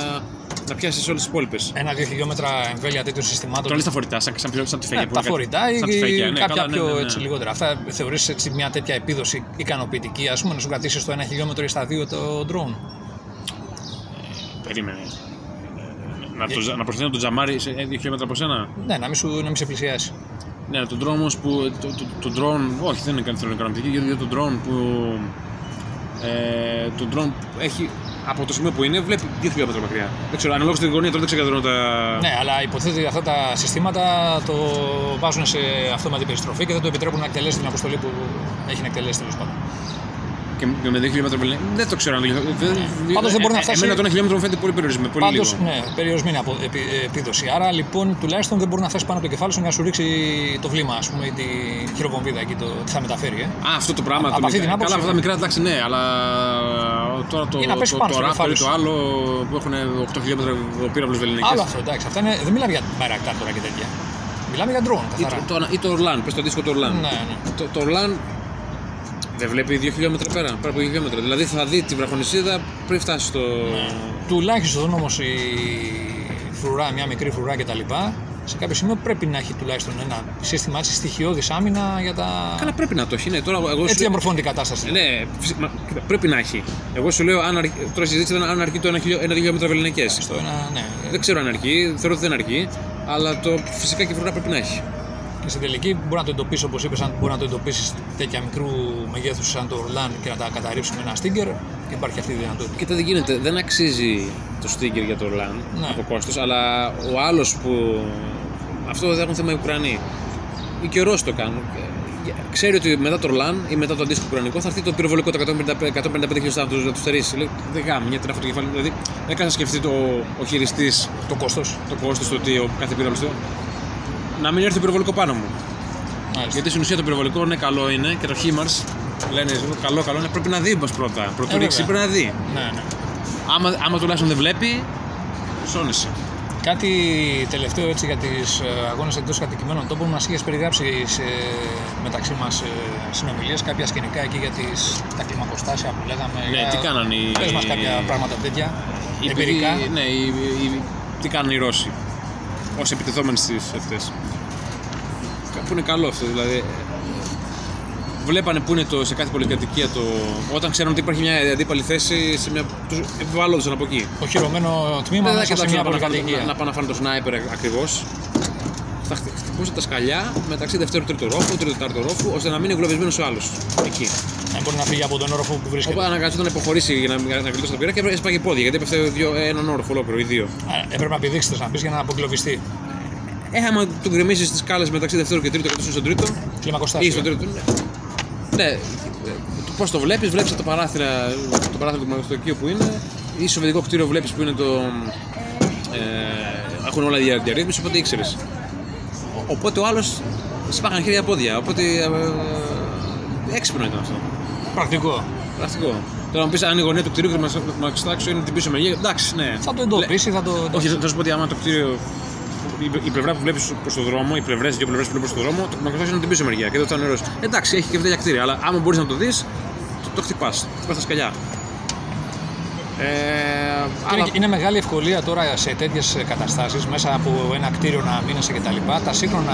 να πιάσεις όλες τις υπόλοιπες. Ένα-δύο χιλιόμετρα εμβέλεια τέτοιων συστημάτων. Τώρα λε τα φορητά, σαν, σαν, σαν, τη Ναι, φέγγια. τα φορητά ή σαν τη φέγγια, ναι, κάποια καλά, ναι, πιο ναι, ναι. Έτσι, λιγότερα. Αυτά θεωρείς έτσι μια τέτοια επίδοση ικανοποιητική, ας πούμε, να σου κρατήσεις στο ένα χιλιόμετρο ή στα δύο το drone; Περίμενε. Να, το, να προσθέτω τον Τζαμάρι σε 2 χιλιόμετρα από σένα; Ναι, να μην, σου, να μην σε πλησιάσει. Ναι, τον drone όμως που. Το, το, το drone, όχι, δεν είναι κάτι θερμοκρατική, γιατί το drone που. Ε, το drone που έχει από το σημείο που είναι βλέπει 2 χιλιόμετρα μακριά. Δεν ξέρω, αναλόγως στην γωνία τώρα δεν ξεκαθαρώνω τα. Ναι, αλλά υποθέτω ότι αυτά τα συστήματα το βάζουν σε αυτόματη περιστροφή και δεν το επιτρέπουν να εκτελέσει την αποστολή που έχει να εκτελέσει τέλος πάντων. Και με 2 χιλιόμετρα βεληνικέ. Δεν το ξέρω αν Πάντως δεν μπορεί να φτάσει- Εμένα το 1 χιλιόμετρο μου φαίνεται πολύ περιορισμένο. Πολύ Πάντως, λίγο. ναι, περιορισμένη απο, επί, επίδοση. Άρα λοιπόν τουλάχιστον δεν μπορεί να φτάσει πάνω από το κεφάλι σου να σου ρίξει το βλήμα, ας πούμε, ή τη χειροβομβίδα εκεί, το, τι θα μεταφέρει. Ε. Α, αυτό το πράγμα. Από το αυτή μικρό. την άποψη, Καλά, αυτά τα ναι. μικρά εντάξει, ναι, αλλά τώρα το, Ή να πέσει το, πάνω το, στο Raptor κεφάλι ή το σου. άλλο που έχουν 8 χιλιόμετρα πύραυλους βεληνικέ. Άλλο αυτό, εντάξει. Αυτά είναι, δεν μιλάμε για Bayraktar τώρα και τέτοια. Μιλάμε για drone, Ή καθαρά. το, το, ή το Orlan, πες το αντίστοιχο το Orlan. Ναι, ναι. Το, το Orlan δεν βλέπει 2 χιλιόμετρα πέρα, πέρα από 2 χιλιόμετρα. Δηλαδή θα δει τη βραχονισίδα πριν φτάσει στο. Τουλάχιστον όμως η φρουρά, μια μικρή φρουρά κτλ. Σε κάποιο σημείο πρέπει να έχει τουλάχιστον ένα σύστημα έτσι στοιχειώδης άμυνα για τα. Καλά, πρέπει να το έχει. Ναι, τώρα, εγώ Έτσι σου... διαμορφώνει την κατάσταση. Ναι, φυσι- μα, κοίτα, πρέπει να έχει. Εγώ σου λέω, αν αρ... τώρα η συζήτηση ήταν αν αρκεί το 1 χιλιόμετρα βεληνικές. Στο ένα, ναι. Δεν ξέρω αν αρκεί, θεωρώ ότι δεν αρκεί, αλλά το φυσικά και η φρουρά πρέπει να έχει. Και στην τελική μπορεί να το εντοπίσει όπως είπες, αν μπορεί να το εντοπίσεις τέτοια μικρού μεγέθους σαν το Orlan και να τα καταρρύψει με ένα stinger. Υπάρχει αυτή η δυνατότητα. Κοίτα, δεν γίνεται. Δεν αξίζει το sticker για το Orlan Ναι. από κόστος, αλλά ο άλλος που. Αυτό δεν έχουν θέμα οι Ουκρανοί. Οι και οι Ρώσοι το κάνουν. Ε, Ξέρει ότι μετά το Orlan ή μετά το αντίστοιχο Ουκρανικό θα έρθει το πυροβολικό το 155 χιλιοστά να του να τους στερήσει. Λέει, Δεν γάμει, μια τρέφω το κεφάλι. Δηλαδή, δεν κάνει να σκεφτεί το, ο χειριστής Το κόστος. το κόστος του ότι ο κάθε πύραυλο του. Να μην έρθει το πυροβολικό πάνω μου. Γιατί στην ουσία το πυροβολικό είναι καλό είναι και το HIMARS λένε καλό, καλό είναι. Πρέπει να δει μας πρώτα. Πρωτού Ε, ρίξει βέβαια. πρέπει να δει. Ναι, ναι. Άμα, άμα τουλάχιστον δεν βλέπει, σώνεσαι. Κάτι τελευταίο έτσι για τις αγώνες εντός κατοικημένων τόπων. Μας είχες περιγράψει σε, μεταξύ μας συνομιλίες κάποια σκηνικά εκεί για τις, τα κλιμακοστάσια που λέγαμε. Ναι, για... τι κάνανε οι- Πες μας κάποια πράγματα τέτοια. Οι- Εμπειρικά. οι- ναι, οι, οι- τι κάνουν οι Ρώσοι ως επιτεθόμενοι στις αυτέ. Που είναι καλό αυτό. Δηλαδή, βλέπανε που είναι το, σε κάθε πολυκατοικία το. Όταν ξέρουν ότι υπάρχει μια αντίπαλη θέση, σε μια, τους επιβάλλονταν από εκεί. Οχυρωμένο τμήμα Δεν θα μέσα σε κοιτάξουν μια να πάνε να φάνε- πολυκατοικία. να πάνε να φάνε το σνάιπερ ακριβώς. Θα χτυ- χτυπούσε τα σκαλιά μεταξύ δευτέρου τρίτου ρόφου, τρίτου τετάρτου ρόφου, ώστε να μείνει εγκλωβισμένος ο άλλος. Εκεί. Δεν μπορεί να φύγει από τον όροφο που βρίσκεται. Οπότε αναγκαζόταν να υποχωρήσει για να, για να γλιτώσει τα πυρά και έσπαγε πόδια γιατί έπεφτε δύο, έναν όροφο ολόκληρο ή δύο. Α, Έπρεπε να πηδήξετε να πει για να αποκλωβιστεί. Ε, άμα του γκρεμίσεις τις κάλε μεταξύ δευτέρου και τρίτου και τόσο στον τρίτο, ή Κλιμακοστάσιο. στον τρίτο. Ναι, ναι πώς το βλέπεις, βλέπεις το παράθυρα, το παράθυρο του μαγνητοκίου που είναι, ή σοβιετικό κτίριο βλέπεις που είναι το. Ε, έχουν όλα δια, διαρρύθμιση, οπότε ήξερες. Οπότε ο άλλος σπάχαν χέρια πόδια. Οπότε. Ε, ε, έξυπνο ήταν αυτό. Πρακτικό. Πρακτικό. Τώρα να πεις αν η γωνία του κτίριου και μα κοιτάξω είναι την πίσω μεριά. Εντάξει, ναι. Θα το εντοπίσει, θα το. Όχι, θα σου πω ότι άμα το κτίριο. η- Η πλευρά που βλέπεις προς το δρόμο, οι πλευρές, δύο πλευρές που βλέπει προς το δρόμο, το μακριά είναι την πίσω μεριά και εδώ ήταν νερό. Εντάξει, έχει και τέτοια κτίρια, αλλά άμα μπορείς να το δεις, το, το χτυπάς. Χτυπά τα σκαλιά. Ε, Είναι, αλλά, είναι μεγάλη ευκολία τώρα σε τέτοιες καταστάσεις μέσα από ένα κτίριο να μείνεσαι κτλ. Τα, τα σύγχρονα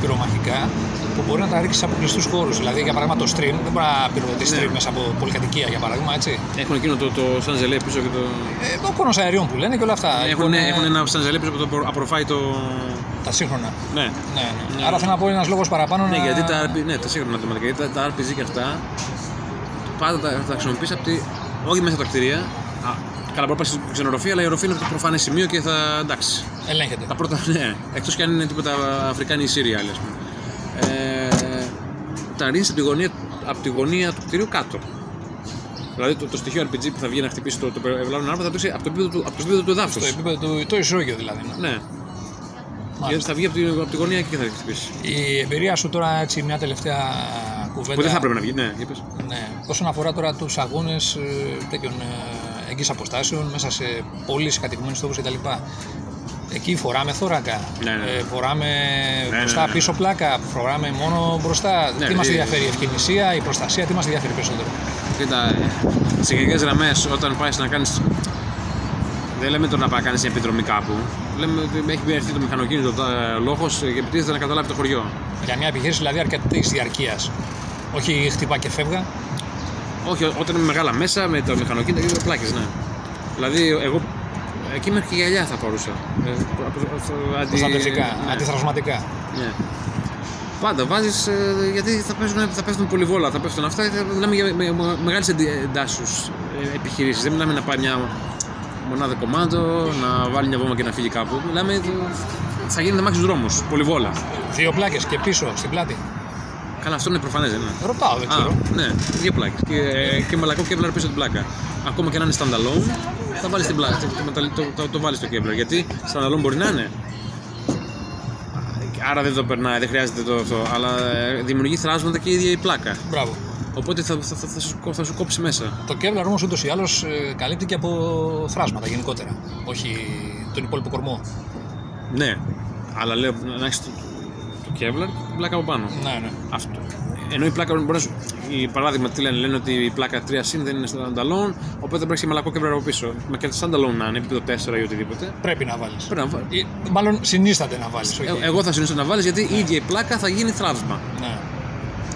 πυρομαχικά που μπορεί να τα ρίξεις σε αποκλειστούς χώρους. Δηλαδή, για παράδειγμα, το stream δεν μπορεί να πυροδοτήσει Ναι. stream μέσα από πολυκατοικία, για παράδειγμα, έτσι. έχουν εκείνο το, το Σαν Ζελέ πίσω και το. Ε, ο κόνο αερίων που λένε και όλα αυτά. Έχουν, Λοιπόν, έχουν ένα Σαν Ζελέ πίσω που το απο- απορροφάει το. Τα σύγχρονα. Ναι. Ναι, ναι. Ναι. Άρα θέλω να πω ένας λόγος παραπάνω Ναι, να. γιατί τα, RP ναι, τα σύγχρονα θεματικά, γιατί τα, τα RPG και αυτά πάντα τα, τα χρησιμοποιείς από τη. Όχι μέσα από τα κτίρια. Α, καλά, μπορεί να πας στην ξενορροφία, αλλά η οροφή είναι το προφανές σημείο και θα. εντάξει. Ελέγχεται. Τα πρώτα, ναι. Εκτός και αν είναι τίποτα Αφρικάνοι ή Σύριοι άλλοι, ας πούμε. Ε, τα ρίχνει από, τη γωνία- από τη γωνία του κτίριου κάτω. Δηλαδή το, το στοιχείο RPG που θα βγει να χτυπήσει το, το περιβάλλον άρμα θα το ρίξει από το επίπεδο του, από το επίπεδο του εδάφους. Στο επίπεδο του. το ισόγειο δηλαδή. ναι. Ναι. Γιατί θα βγει από τη, από τη γωνία και θα χτυπήσει. Η εμπειρία σου τώρα, έτσι, μια τελευταία κουβέντα. Που δεν θα έπρεπε να βγει, ναι, είπες. Ναι. Όσον αφορά τώρα τους αγώνες ε, τέτοιων ε, εγγύς αποστάσεων μέσα σε πόλεις, κατοικημένους τόπους κτλ. Εκεί φοράμε θώρακα, Ναι, ναι, ναι. Ε, φοράμε ναι, μπροστά ναι, ναι. πίσω πλάκα, φοράμε μόνο μπροστά. Ναι, τι μας ε, ενδιαφέρει, η ευκαινησία, η προστασία, τι μας ενδιαφέρει περισσότερο; Κοίτα, σε γενικές γραμμές, όταν πάεις να κάνει. Δεν λέμε τώρα να πάει να κάνεις μια επιδρομή κάπου. Λέμε ότι έχει έρθει το μηχανοκίνητο λόγος και επιτίθεται να καταλάβει το χωριό. Για μια επιχείρηση δηλαδή αρκετής διαρκείας. Όχι χτυπά και φεύγα. Όχι, ό- όταν είναι μεγάλα μέσα με το μηχανοκίνητο και πλάκες, ναι. Δηλαδή, εγώ Εκεί μέχρι και γυαλιά θα παρούσα. Ε, από- από- αντι- Προστατευτικά, ναι. αντιθραυσματικά. Ναι. Πάντα βάζεις γιατί θα, παίζουν, θα πέφτουν πολυβόλα, θα πέφτουν αυτά. Θα, μιλάμε για με, με, μεγάλες εντάσσου επιχειρήσεις. Δεν μιλάμε να πάει μια μονάδα κομμάτο, να βάλει μια βόμβα και να φύγει κάπου. Μιλάμε ε, θα γίνεται μάχη στους δρόμους. Πολυβόλα. Δύο πλάκες και πίσω στην πλάτη. Καλά, αυτό είναι προφανές, δεν είναι. Ρωτάω, δεν ξέρω. Α, ναι, δύο πλάκες. Και, και μαλακό Kevlar πίσω την πλάκα. Ακόμα και να είναι standalone, θα βάλεις την πλάκα. Το, το, το, το, το βάλεις στο Kevlar. Γιατί standalone μπορεί να είναι. Άρα δεν το περνάει, δεν χρειάζεται το αυτό. Αλλά ε, δημιουργεί θράσματα και η ίδια η πλάκα. Μπράβο. Οπότε θα, θα, θα, θα, σου, κο- θα σου κόψει μέσα. Το Kevlar όμως ούτως ή άλλως καλύπτει και από θράσματα γενικότερα. Όχι τον υπόλοιπο κορμό. Ναι, αλλά λέω να έχεις το, το Kevlar και την πλάκα από πάνω. Ναι, ναι. Αυτό. Ενώ η πλάκα μπορεί να σου. Η παράδειγμα τι λένε, λένε ότι η πλάκα 3 συν δεν είναι standalone, οπότε δεν πρέπει και μαλακό Kevlar από πίσω. Με και standalone να είναι, επίπεδο 4 ή οτιδήποτε. Πρέπει να βάλεις. Πρέπει να βάλει. Μάλλον συνίσταται να βάλεις. Ε, Εγώ θα συνήθω να βάλεις γιατί η ίδια η πλάκα θα γίνει θραύσμα. Ναι.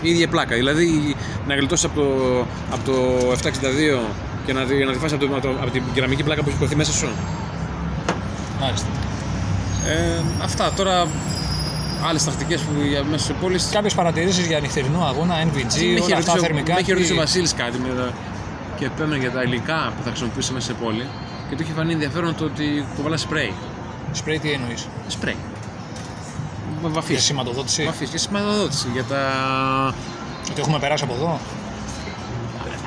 Η ίδια η πλάκα. Δηλαδή να γλιτώσεις από το, από το 762 και να, τη- να τη φάσει από, το, από, το- από την κεραμική πλάκα που έχει κοθεί μέσα σου. Μάλιστα. Ε, αυτά τώρα. Άλλες τακτικές που για μέσα σε πόλεις. Κάποιες παρατηρήσεις για νυχτερινό αγώνα, NVG, Με είχε όλα αυτά ρωτήσει ο- θερμικά. με είχε ρωτήσει ο τι- Βασίλης κάτι με τα... και επέμενε για τα υλικά που θα χρησιμοποιήσει μέσα σε πόλη και του είχε φανεί ενδιαφέρον το ότι το βάλα σπρέι. Σπρέι τι εννοείς; Σπρέι. Βαφή. Για σηματοδότηση. Βαφή και σηματοδότηση για τα. Ότι έχουμε περάσει από εδώ;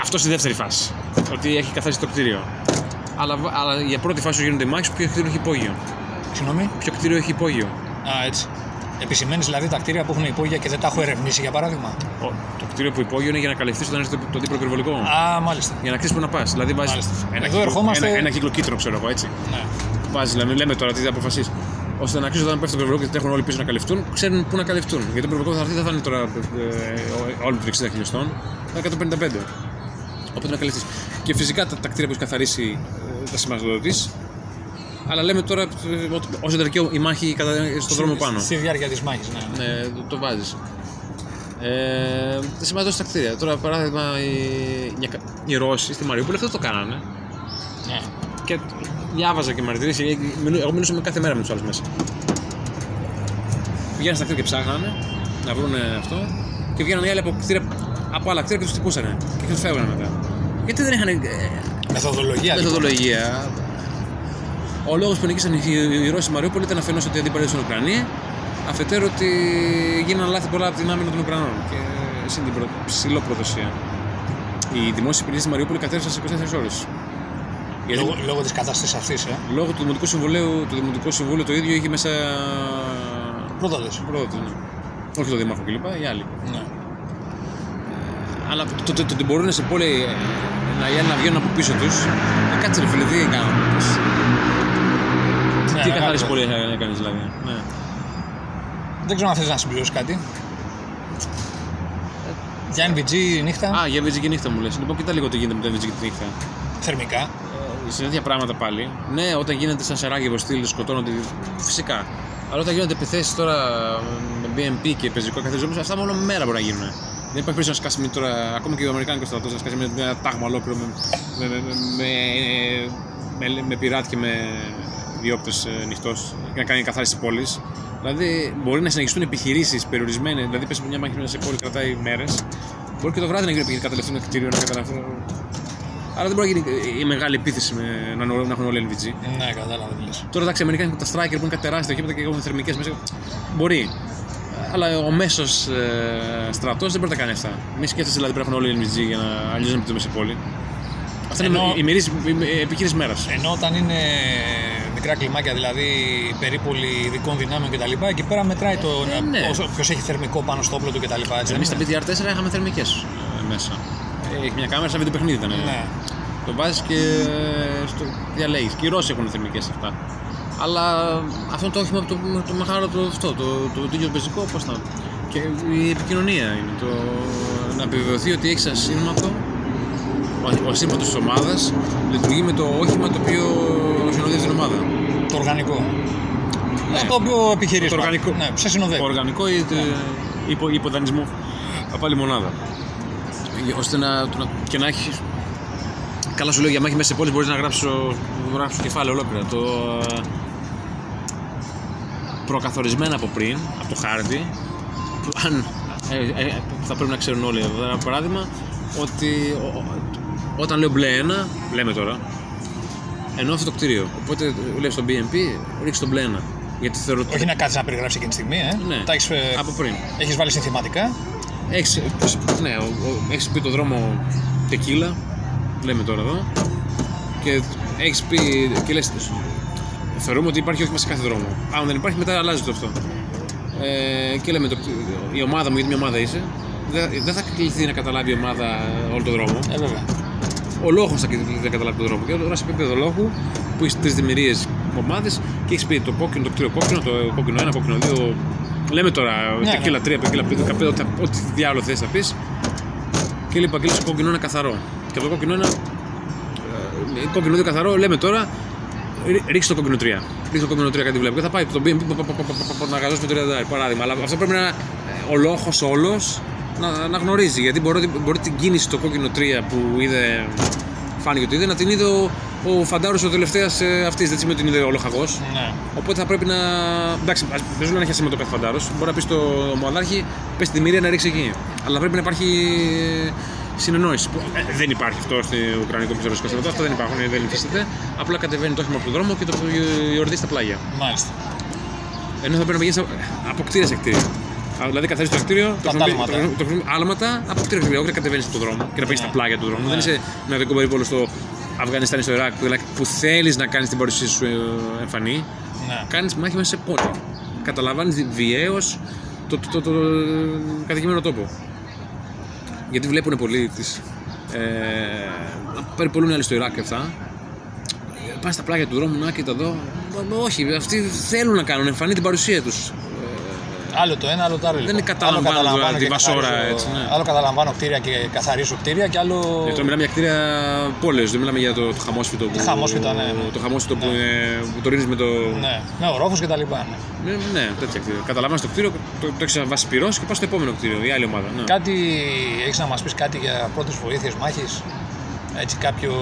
Αυτό στη δεύτερη φάση. Ότι έχει καθαρίσει το κτίριο. Αλλά, αλλά για πρώτη φάση που γίνονται οι μάχες, ποιο κτίριο έχει υπόγειο. Συγγνώμη; Ποιο κτίριο έχει υπόγειο. Α, έτσι. Επισημαίνεις δηλαδή τα κτίρια που έχουν υπόγεια και δεν τα έχω ερευνήσει για παράδειγμα; Ο, το κτίριο που υπόγειο είναι για να καλυφθείς όταν έρθει το, το δίπλο πυροβολικό. Α, μάλιστα. Για να ξέρεις που να πας. Δηλαδή βάζεις Μάλιστα. ένα, Εδώ κύκλο- ερχόμαστε- ένα, ένα κύκλο κίτρινο, ξέρω εγώ έτσι. Ναι. Βάζεις, λέμε, λέμε τώρα τι θα αποφασίσεις. ώστε να ξέρει όταν πέφτει το πυροβολικό και τρέχουν όλοι πίσω να καλυφθούν, ξέρουν πού να καλυφθούν. Γιατί το πυροβολικό θα έρθει δεν θα είναι τώρα ε, όλο το 60 χιλιοστών, θα είναι 155. Οπότε να καλυφθείς. Και φυσικά τα, τα κτίρια που έχεις καθαρίσει ε, τα σηματοδοτεί. Αλλά λέμε τώρα ε, ότι ω εταιρική η μάχη κατά, στον δρόμο πάνω. Στη διάρκεια της μάχης, ναι. Ναι, το, το βάζεις. Ε, τα σηματοδοτεί στα κτίρια. Τώρα, παράδειγμα, οι, οι Ρώσοι στη Μαριούπολη αυτό το κάνανε. ναι. Και διάβαζα και μαρτυρήσει. Εγώ μιλούσα με κάθε μέρα με τους άλλους μέσα. Πηγαίνανε στα κτίρια και ψάχνανε να βρουν αυτό. Και βγαίνανε οι άλλοι από, κτίρια, από άλλα κτίρια και τους τυπούσανε. Και τους φεύγανε μετά. Γιατί δεν είχαν ε, Μεθοδολογία. λοιπόν. Μεθοδολογία. Ο λόγος που νικήσαν οι, οι Ρώσοι στη Μαριούπολη ήταν αφενός ότι αντίπαλοι στην Ουκρανία, αφετέρου ότι γίνανε λάθη πολλά από την άμυνα των Ουκρανών και συν την προ... ψηλό προδοσία. Οι δημόσιε υπηρεσίε στη Μαριούπολη κατέρευσαν σε 24 ώρες. Λόγω, λόγω της κατάστασης αυτής, ε. Λόγω του Δημοτικού Συμβουλίου, το Δημοτικό Συμβούλιο το ίδιο είχε μέσα. Πρόδοτε. Πρόδοτη, ναι. Όχι το Δήμαρχο κλπ. Οι άλλοι. Ναι. Αλλά το, το, το, ότι μπορούν σε πόλη ε, να, οι άλλοι να βγαίνουν από πίσω τους. Ε, κάτσε ρε φίλε, τι έκαναν. Ναι, τι μεγάλη καθάριση πόλη. πόλη έκανε δηλαδή. Ναι. Δεν ξέρω αν θες να συμπληρώσεις κάτι. Για NVG νύχτα, Α, για VG και νύχτα μου λες. Λοιπόν, κοίτα λίγο τι γίνεται με το VG και τη νύχτα. θερμικά. Ε, σε τέτοια πράγματα πάλι. Ναι, όταν γίνεται σαν Σεράγεβο στυλ, σκοτώνονται. Φυσικά. Αλλά όταν γίνονται επιθέσεις τώρα με BMP και πεζικό καθεζόμενο, αυτά μόνο μέρα μπορεί να γίνουν. Δεν υπάρχει περίπτωση να σκάσει με τώρα, ακόμα και ο Αμερικάνικος στρατός, να σκάσει με με ένα τάγμα ολόκληρο με, με, με, με, με, με, με πειράτη και με διόπτε νυχτός και να κάνει καθάριση πόλης. Δηλαδή μπορεί να συνεχιστούν επιχειρήσεις περιορισμένες, δηλαδή πες μια μάχη μέσα σε πόλη κρατάει μέρες. Μπορεί και το βράδυ να γίνει καταληφθούν ένα κτίριο, να καταλαβαίνουν. Άρα δεν μπορεί να γίνει η μεγάλη επίθεση με, να, να έχουν όλοι LVG. Ναι, κατάλαβα τι λες. Τώρα εντάξει, οι Αμερικάνοι έχουν τα striker που είναι κάτι τεράστια γήπεδα και έχουν θερμικές μέσα. Μπορεί. Αλλά ο μέσος ε, στρατός δεν μπορεί να τα κάνει αυτά. Μην σκέφτεσαι δηλαδή πρέπει να έχουν όλοι LVG για να αλλιώς να πετύχουν σε πόλη. Αυτά είναι Ενώ- η μερίζ επιχείρηση μέρας. Ενώ όταν είναι μικρά κλιμάκια, δηλαδή περίπολοι ειδικών δυνάμεων κτλ., εκεί πέρα μετράει το Ε, ναι. ποιος έχει θερμικό πάνω στο όπλο του κτλ. έτσι Εμείς δεν στα είναι; BDR4 είχαμε θερμικές μέσα. Ε, Έχει μια κάμερα σαν βίντεο παιχνίδι ήταν. Ναι. Το βάζεις και στο διαλέγεις. Και οι Ρώσοι έχουν θερμικές αυτά. Αλλά αυτό είναι το όχημα το, το μεγάλο το, αυτό, το, το, το ίδιο πεζικό, πώς θα. Και η επικοινωνία είναι το να επιβεβαιωθεί ότι έχεις ασύρματο, ο, ο ασύρματος της ομάδας λειτουργεί με το όχημα το οποίο συνοδεύει την ομάδα. Το οργανικό. Ναι. Το οποίο επιχειρείς. Το οργανικό. Ναι, σε συνοδεύει. Το οργανικό ή το υπο, υποδανισμό από άλλη μονάδα. Για- Ώστε να, το να- και να έχει Καλά σου λέω για μάχη μέσα σε πόλη μπορείς να γράψω, να γράψω κεφάλαιο ολόκληρα. Το, ε, προκαθορισμένα από πριν, από το χάρτη, που αν, ε, ε, θα πρέπει να ξέρουν όλοι εδώ, ένα παράδειγμα, ότι ο- ο- όταν λέω μπλε ένα, λέμε τώρα, ενώ αυτό το κτίριο. Οπότε λέει στο BNP, ρίξει το μπλε ένα. Γιατί θεωρώ ότι. Όχι να κάτσει να περιγράψεις εκείνη τη στιγμή, ε. Ναι. Τα έχεις, ε, Από πριν. έχεις βάλει συνθηματικά. Έχεις, ναι, ο- ο- έχεις πει το δρόμο τεκίλα, λέμε τώρα εδώ, και έχεις πει και λες, θεωρούμε ότι υπάρχει όχι μέσα σε κάθε δρόμο. Αν δεν υπάρχει μετά αλλάζει το αυτό. Ε, και λέμε, το, η ομάδα μου, γιατί μια ομάδα είσαι, δεν, δεν θα κληθεί να καταλάβει η ομάδα όλο το δρόμο. Ε, βέβαια. Ο λόγο θα κληθεί να καταλάβει το δρόμο. Και τώρα σε επίπεδο λόγου, που έχει τρει δημιουργίε ομάδε και έχει πει το κόκκινο, το κτίριο κόκκινο, το κόκκινο 1, κόκκινο 2. Λέμε τώρα Ναι, τεκίλα 3, τεκίλα 5, 15, ό,τι, ό,τι διάλογο θε να πει. Και λέει Παγγέλης, το κόκκινο είναι καθαρό. Και από το κόκκινο ένα. Ε, κόκκινο 2 καθαρό, λέμε τώρα. ρί- Ρίξε το κόκκινο 3. Ρίξε το κόκκινο 3 κάτι βλέπω. Και θα πάει το BNP πα- πα- πα- πα- πα- πα- να γαζώσει με το 30 παράδειγμα. Αλλά αυτό πρέπει να είναι ε, ο λόγο όλο να, να γνωρίζει. Γιατί μπορεί, μπορεί την κίνηση το κόκκινο 3 που είδε. Φάνηκε ότι είδε να την είδε ο, ο Φαντάρο ο τελευταία αυτή. Δεν σημαίνει ότι την είδε ο Λοχαγό. Ναι. Οπότε θα πρέπει να. Εντάξει, ας- δεν σου λέω να έχει σημαίνει το κάθε φαντάρο. Μπορεί να πει στο μονάρχη, πε τη μοίρια να ρίξει εκεί. Αλλά πρέπει να υπάρχει συνεννόηση. Που, ε, δεν υπάρχει αυτό στο Ουκρανικό Πεζορικό Στρατό. Αυτό δεν υπάρχουν, δεν υφίσταται. Απλά κατεβαίνει το όχημα από τον δρόμο και το γιορτεί στα πλάγια. Μάλιστα. Ενώ θα πρέπει να πηγαίνει από κτίρια σε κτίριο. Α, Δηλαδή καθαρίζει το κτίριο, το Τα χρησιμοποιεί- άλματα. το χρησιμοποιεί- το χρησιμοποιεί άλματα από κτίριο σε κτίριο. Όχι να κατεβαίνει στον δρόμο και να πηγαίνει στα πλάγια του δρόμου. Δεν είσαι ένα δικό περίπολο στο Αφγανιστάν ή στο Ιράκ που- που θέλεις να κάνεις την παρουσία σου ε, εμφανή Ναι. κάνεις μάχη μέσα σε πόλη. Καταλαβαίνει βιαίως το, το, το, το, κατοικημένο τόπο. Γιατί βλέπουν πολλοί τις. Ε, να περιπολούν οι άλλοι στο Ιράκ και αυτά. Ε, Πάνε στα πλάγια του δρόμου, να κοίτα εδώ. Μα- μα Όχι, αυτοί θέλουν να κάνουν εμφανή την παρουσία τους. Άλλο το ένα, άλλο το άλλο. λοιπόν. είναι καταλαμβάνω Άλλο καταλαμβάνω τώρα τη και βασόρα, καθαρίζω- έτσι, ναι. Άλλο καταλαμβάνω κτίρια και καθαρίζω κτίρια και άλλο. Ε, τώρα μιλάμε για κτίρια πόλεως, δεν μιλάμε για το, το χαμόσφυτο που. χαμόσφυτο, ναι, ναι. Το χαμόσφυτο που, είναι, που το ρίνει με το. Ναι, με ορόφους και τα λοιπά. Ναι. Ναι, ναι, τέτοια κτίρια. Καταλαβαίνει το κτίριο, το, το έχεις βάσει πυρός και πας στο επόμενο κτίριο, η άλλη ομάδα. Ναι. Κάτι, έχεις να μας πεις κάτι για πρώτες βοήθειες μάχης, έτσι κάποιο...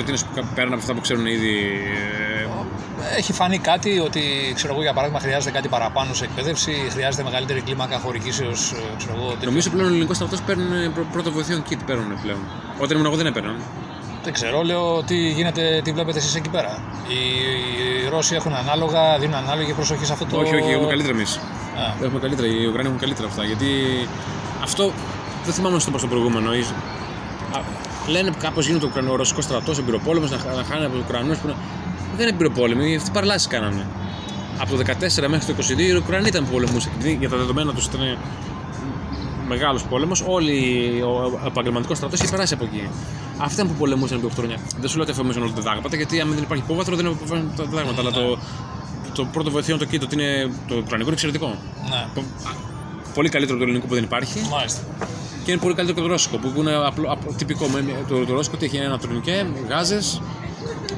Ε, Το τι είναι σου πέραν από αυτά που ξέρουν ήδη. ε, έχει φανεί κάτι ότι, ξέρω εγώ, για παράδειγμα, χρειάζεται κάτι παραπάνω σε εκπαίδευση, χρειάζεται μεγαλύτερη κλίμακα χορηγήσεως, ε, ξέρω εγώ, τέτοιο. Νομίζω πλέον ο ελληνικός στρατός παίρνουν πρω- πρώτο βοηθείων kit παίρνουν πλέον. Όταν ήμουν εγώ δεν έπαιρναν. Δεν ξέρω, λέω τι γίνεται, τι βλέπετε εσείς εκεί πέρα. Οι, οι Ρώσοι έχουν ανάλογα, δίνουν ανάλογη προσοχή σε αυτό το... Όχι, όχι, έχουμε καλύτερα εμείς. Α, Έχουμε καλύτερα, οι Ουκρανοί έχουν καλύτερα αυτά. Γιατί αυτό δεν θυμάμαι να στο πω στο προηγούμενο. Ίσως- Α, Λένε κάπως γίνεται ο, Ουκρανο- ο ρωσικός στρατός εμπειροπόλεμο να, χα- να χάνει από τους Ουκρανούς. Που... είναι- Δεν είναι εμπειροπόλεμοι, αυτοί παρελάσει κάνανε. Από το 14 μέχρι το 22 οι Ουκρανοί ήταν που πολεμούσαν. Γιατί Για τα δεδομένα τους ήταν μεγάλος πόλεμος. Όλοι ο επαγγελματικός στρατός είχε περάσει από εκεί. Αυτοί ήταν που πολεμούσαν επί 8 χρόνια. Δεν σου λέω ότι εφαρμόζαν όλα τα δάγματα, γιατί αν δεν υπάρχει υπόβαθρο δεν εφαρμόζαν τα δάγματα. Αλλά το, το πρώτο βοηθείο το kit ότι είναι το ουκρανικό είναι εξαιρετικό. ναι, Α, Πολύ καλύτερο από το ελληνικό που δεν υπάρχει μάλιστα. Και είναι πολύ καλύτερο και το ρώσικο που είναι απλό, απλό- τυπικό. Με- με- Το, το ρώσικο ότι έχει ένα τουρνικέ, γάζες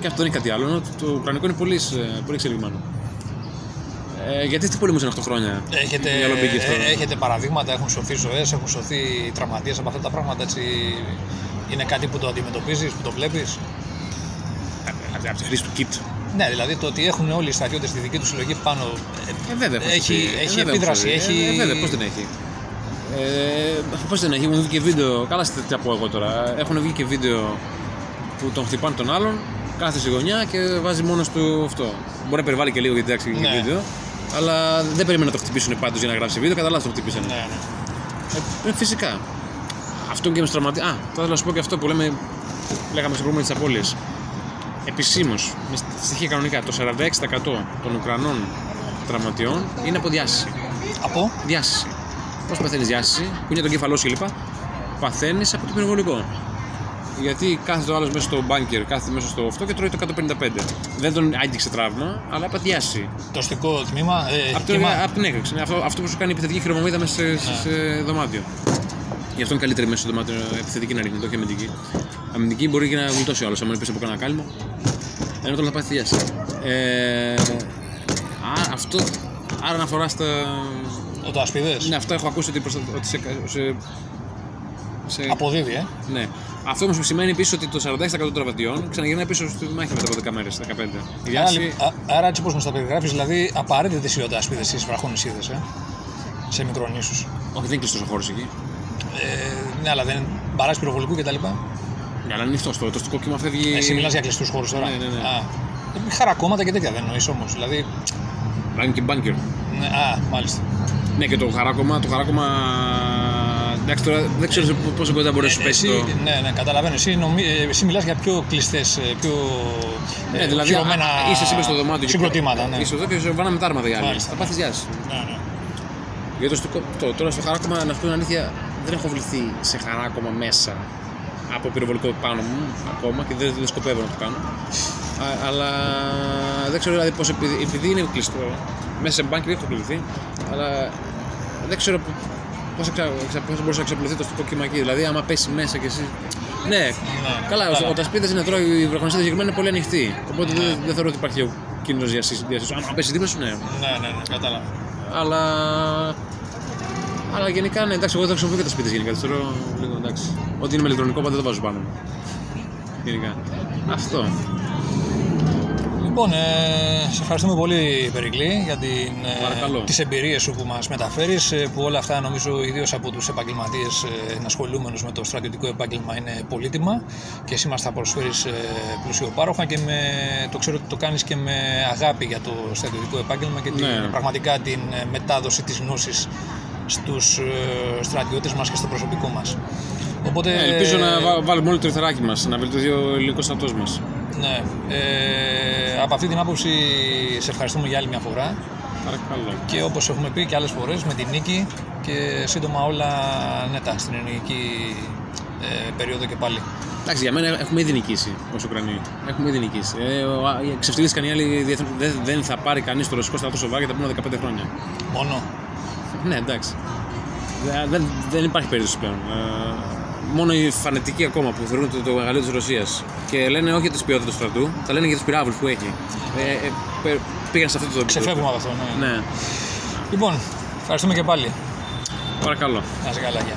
και αυτό δεν είναι κάτι άλλο. ενώ Το, το ουκρανικό είναι πολύ, ε, πολύ εξελιγμένο. Ε, γιατί τι πολεμούσαν 8 χρόνια; Έχετε, Για λομπίκι αυτό. ε, έχετε παραδείγματα, έχουν σωθεί ζωές, έχουν σωθεί τραυματίες από αυτά τα πράγματα. Έτσι, είναι κάτι που το αντιμετωπίζεις, που το βλέπεις; Από, από τη χρήση του kit. Ναι, δηλαδή το ότι έχουν όλοι οι στρατιώτες τη δική τους συλλογή πάνω. ε, Ε, βέβαια. έχω Έχει- σωθεί. έχει βέβαια έχω επίδραση, σωθεί. έχει- Ε, βέβαια, πώς δεν έχει; Ε, πώς δεν έχει, έχουν βγει και βίντεο. Καλά, τι θα πω εγώ τώρα. Έχουν βγει και βίντεο που τον χτυπάνε τον άλλον, κάθεται στη γωνιά και βάζει μόνος του αυτό. Μπορεί να περιβάλλει και λίγο γιατί εντάξει Ναι. και βίντεο. Αλλά δεν περίμενα να το χτυπήσουν πάντως για να γράψει βίντεο. Κατά λάθος το χτυπήσανε. ναι, ναι. Ε, φυσικά. Αυτό και με του τραυματίε. Α, θα ήθελα να σου πω και αυτό που λέμε, λέγαμε στο προηγούμενο της απώλειας. Επισήμως, με στοιχεία κανονικά, το 46% των Ουκρανών τραυματιών είναι από διάσηση. Από; Διάσηση. Πώς παθαίνεις διάσηση, που είναι το κεφαλό σου κλπ. Παθαίνεις από το πυροβολικό. Γιατί κάθεται ο άλλος μέσα στο μπάνκερ, κάθεται μέσα στο αυτό και τρώει το 155. Δεν τον άγγιξε τραύμα, αλλά έπαθε διάσηση. Το αστικό τμήμα. Ε, Από, το, κύμα. από την έκρηξη. Είναι Αυτό, αυτό που σου κάνει επιθετική χειρομοβίδα μέσα σε, σε, σε δωμάτιο. Γι' αυτό είναι καλύτερη μέσα στο δωμάτιο επιθετική να ρίχνει, το όχι αμυντική. Αμυντική μπορεί και να γλιτώσει ο άλλος, αν πέσει από κανένα κάλυμο. Ενώ τώρα θα πάθει διάσηση. Ε, α, αυτό. Άρα αναφορά στα. Το ασπίδες. Ναι, αυτό έχω ακούσει ότι, προστα... ότι σε, σε, Σε... Αποδίδει, ε. Ναι. Αυτό όμως σημαίνει πίσω ότι το 46% των τραβατιών ξαναγυρνάει πίσω στη μάχη μετά από 10 μέρες, 15. Η Άρα, διάση. α- άρα έτσι όπως μας τα περιγράφεις, δηλαδή απαραίτητε οι οτάσπιδε στις βραχονισίδε, ε. Σε μικρονήσου. Όχι, δεν είναι κλειστός ο χώρος εκεί. Ε, ναι, αλλά δεν παράσει πυροβολικού κτλ. Ναι, αλλά είναι ανοιχτό το, το αστικό κύμα φεύγει. Εσύ μιλάς για κλειστούς χώρους τώρα. Ναι, ναι, ναι. Α, ε, χαρακόμματα και τέτοια δεν εννοείς όμως. Δηλαδή. Μπάνκι και μπάνκερ. Ναι, α, μάλιστα. Ναι, και το χαράκομα, το χαράκομα. Εντάξει, τώρα δεν ξέρω σε π- πόσο κοντά μπορεί να σου πέσει εσύ, το. Ναι, ναι, καταλαβαίνω. Εσύ, νομί... ε, εσύ μιλάς για πιο κλειστές, πιο. Ναι, ε, δηλαδή φυρωμένα α, είσαι εσύ μες στο δωμάτιο. και- Συγκροτήματα, ναι. Είσαι εδώ και σε βάναμε τα άρματα για άλλη. Μάλιστα. Θα πάθεις γεια σου. ναι, ναι. Γιατί το, στικό- το, τώρα στο χαράκομα, να σου πω την αλήθεια, δεν έχω βληθεί σε χαράκομα μέσα από πυροβολικό πάνω μου ακόμα και δεν, δεν σκοπεύω να το κάνω. Α, αλλά δεν ξέρω δηλαδή πώς επειδή, επειδή είναι κλειστό, μέσα σε μπάνκι έχω πληθεί, αλλά δεν ξέρω πώς μπορεί να ξαπλωθεί το στικό κύμα εκεί. Δηλαδή, άμα πέσει μέσα και εσύ. Ναι, καλά, καλά. ο τασπίδε είναι τώρα, η βραχονιστή συγκεκριμένα είναι πολύ ανοιχτή. Οπότε δεν, δεν θεωρώ ότι υπάρχει ο κίνδυνος διασύσου. Αν πέσει δίπλα σου, ναι. Ναι, ναι, ναι, κατάλαβα. Αλλά. Αλλά γενικά, ναι, εντάξει, εγώ δεν χρησιμοποιώ και τα σπίτια γενικά. τις Θεωρώ λίγο εντάξει. Ό,τι είναι με ηλεκτρονικό πάντα δεν το βάζω πάνω μου. Γενικά. Αυτό. Λοιπόν, ε, σε ευχαριστούμε πολύ Περικλή για την, Παρακαλώ. ε, τις εμπειρίες σου που μας μεταφέρεις ε, που όλα αυτά νομίζω ιδίως από τους επαγγελματίες ε, ενασχολούμενους με το στρατιωτικό επάγγελμα είναι πολύτιμα και εσύ μας τα προσφέρεις ε, πλουσιοπάροχα και με, το ξέρω ότι το κάνεις και με αγάπη για το στρατιωτικό επάγγελμα και την, Ναι. πραγματικά την ε, μετάδοση της γνώσης στους ε, στρατιώτες μας και στο προσωπικό μας. Οπότε, Ε, ελπίζω να βά- βάλουμε όλοι το ρυθεράκι μας, να βελτιωθεί ο ελληνικός στρατός μας. Ναι. Ε, από αυτή την άποψη σε ευχαριστούμε για άλλη μια φορά Παρακαλώ. και όπως έχουμε πει και άλλες φορές με την νίκη και σύντομα όλα νέτα στην ελληνική ε, περίοδο και πάλι. Εντάξει, για μένα έχουμε ήδη νικήσει ως Ουκρανοί. Έχουμε ήδη νικήσει. Ε, ο- α, ξεφτυλίστηκαν οι άλλοι διεθνώ. Δεν, δεν θα πάρει κανείς το ρωσικό στρατό σοβαρά για τα επόμενα 15 χρόνια. Μόνο. Ναι, εντάξει. Δεν, δεν, δεν υπάρχει περίπτωση πλέον. Ε, μόνο οι φανατικοί ακόμα που θεωρούν το, το μεγαλείο της Ρωσίας και λένε όχι για τη ποιότητα του στρατού, θα λένε για τους πυράβλους που έχει. Ε, ε, πε- πήγαν σε αυτό το επίπεδο. Ξεφεύγουμε από αυτό. Ναι. Ναι, Λοιπόν, ευχαριστούμε και πάλι. παρακαλώ. Να είσαι καλά. Γεια.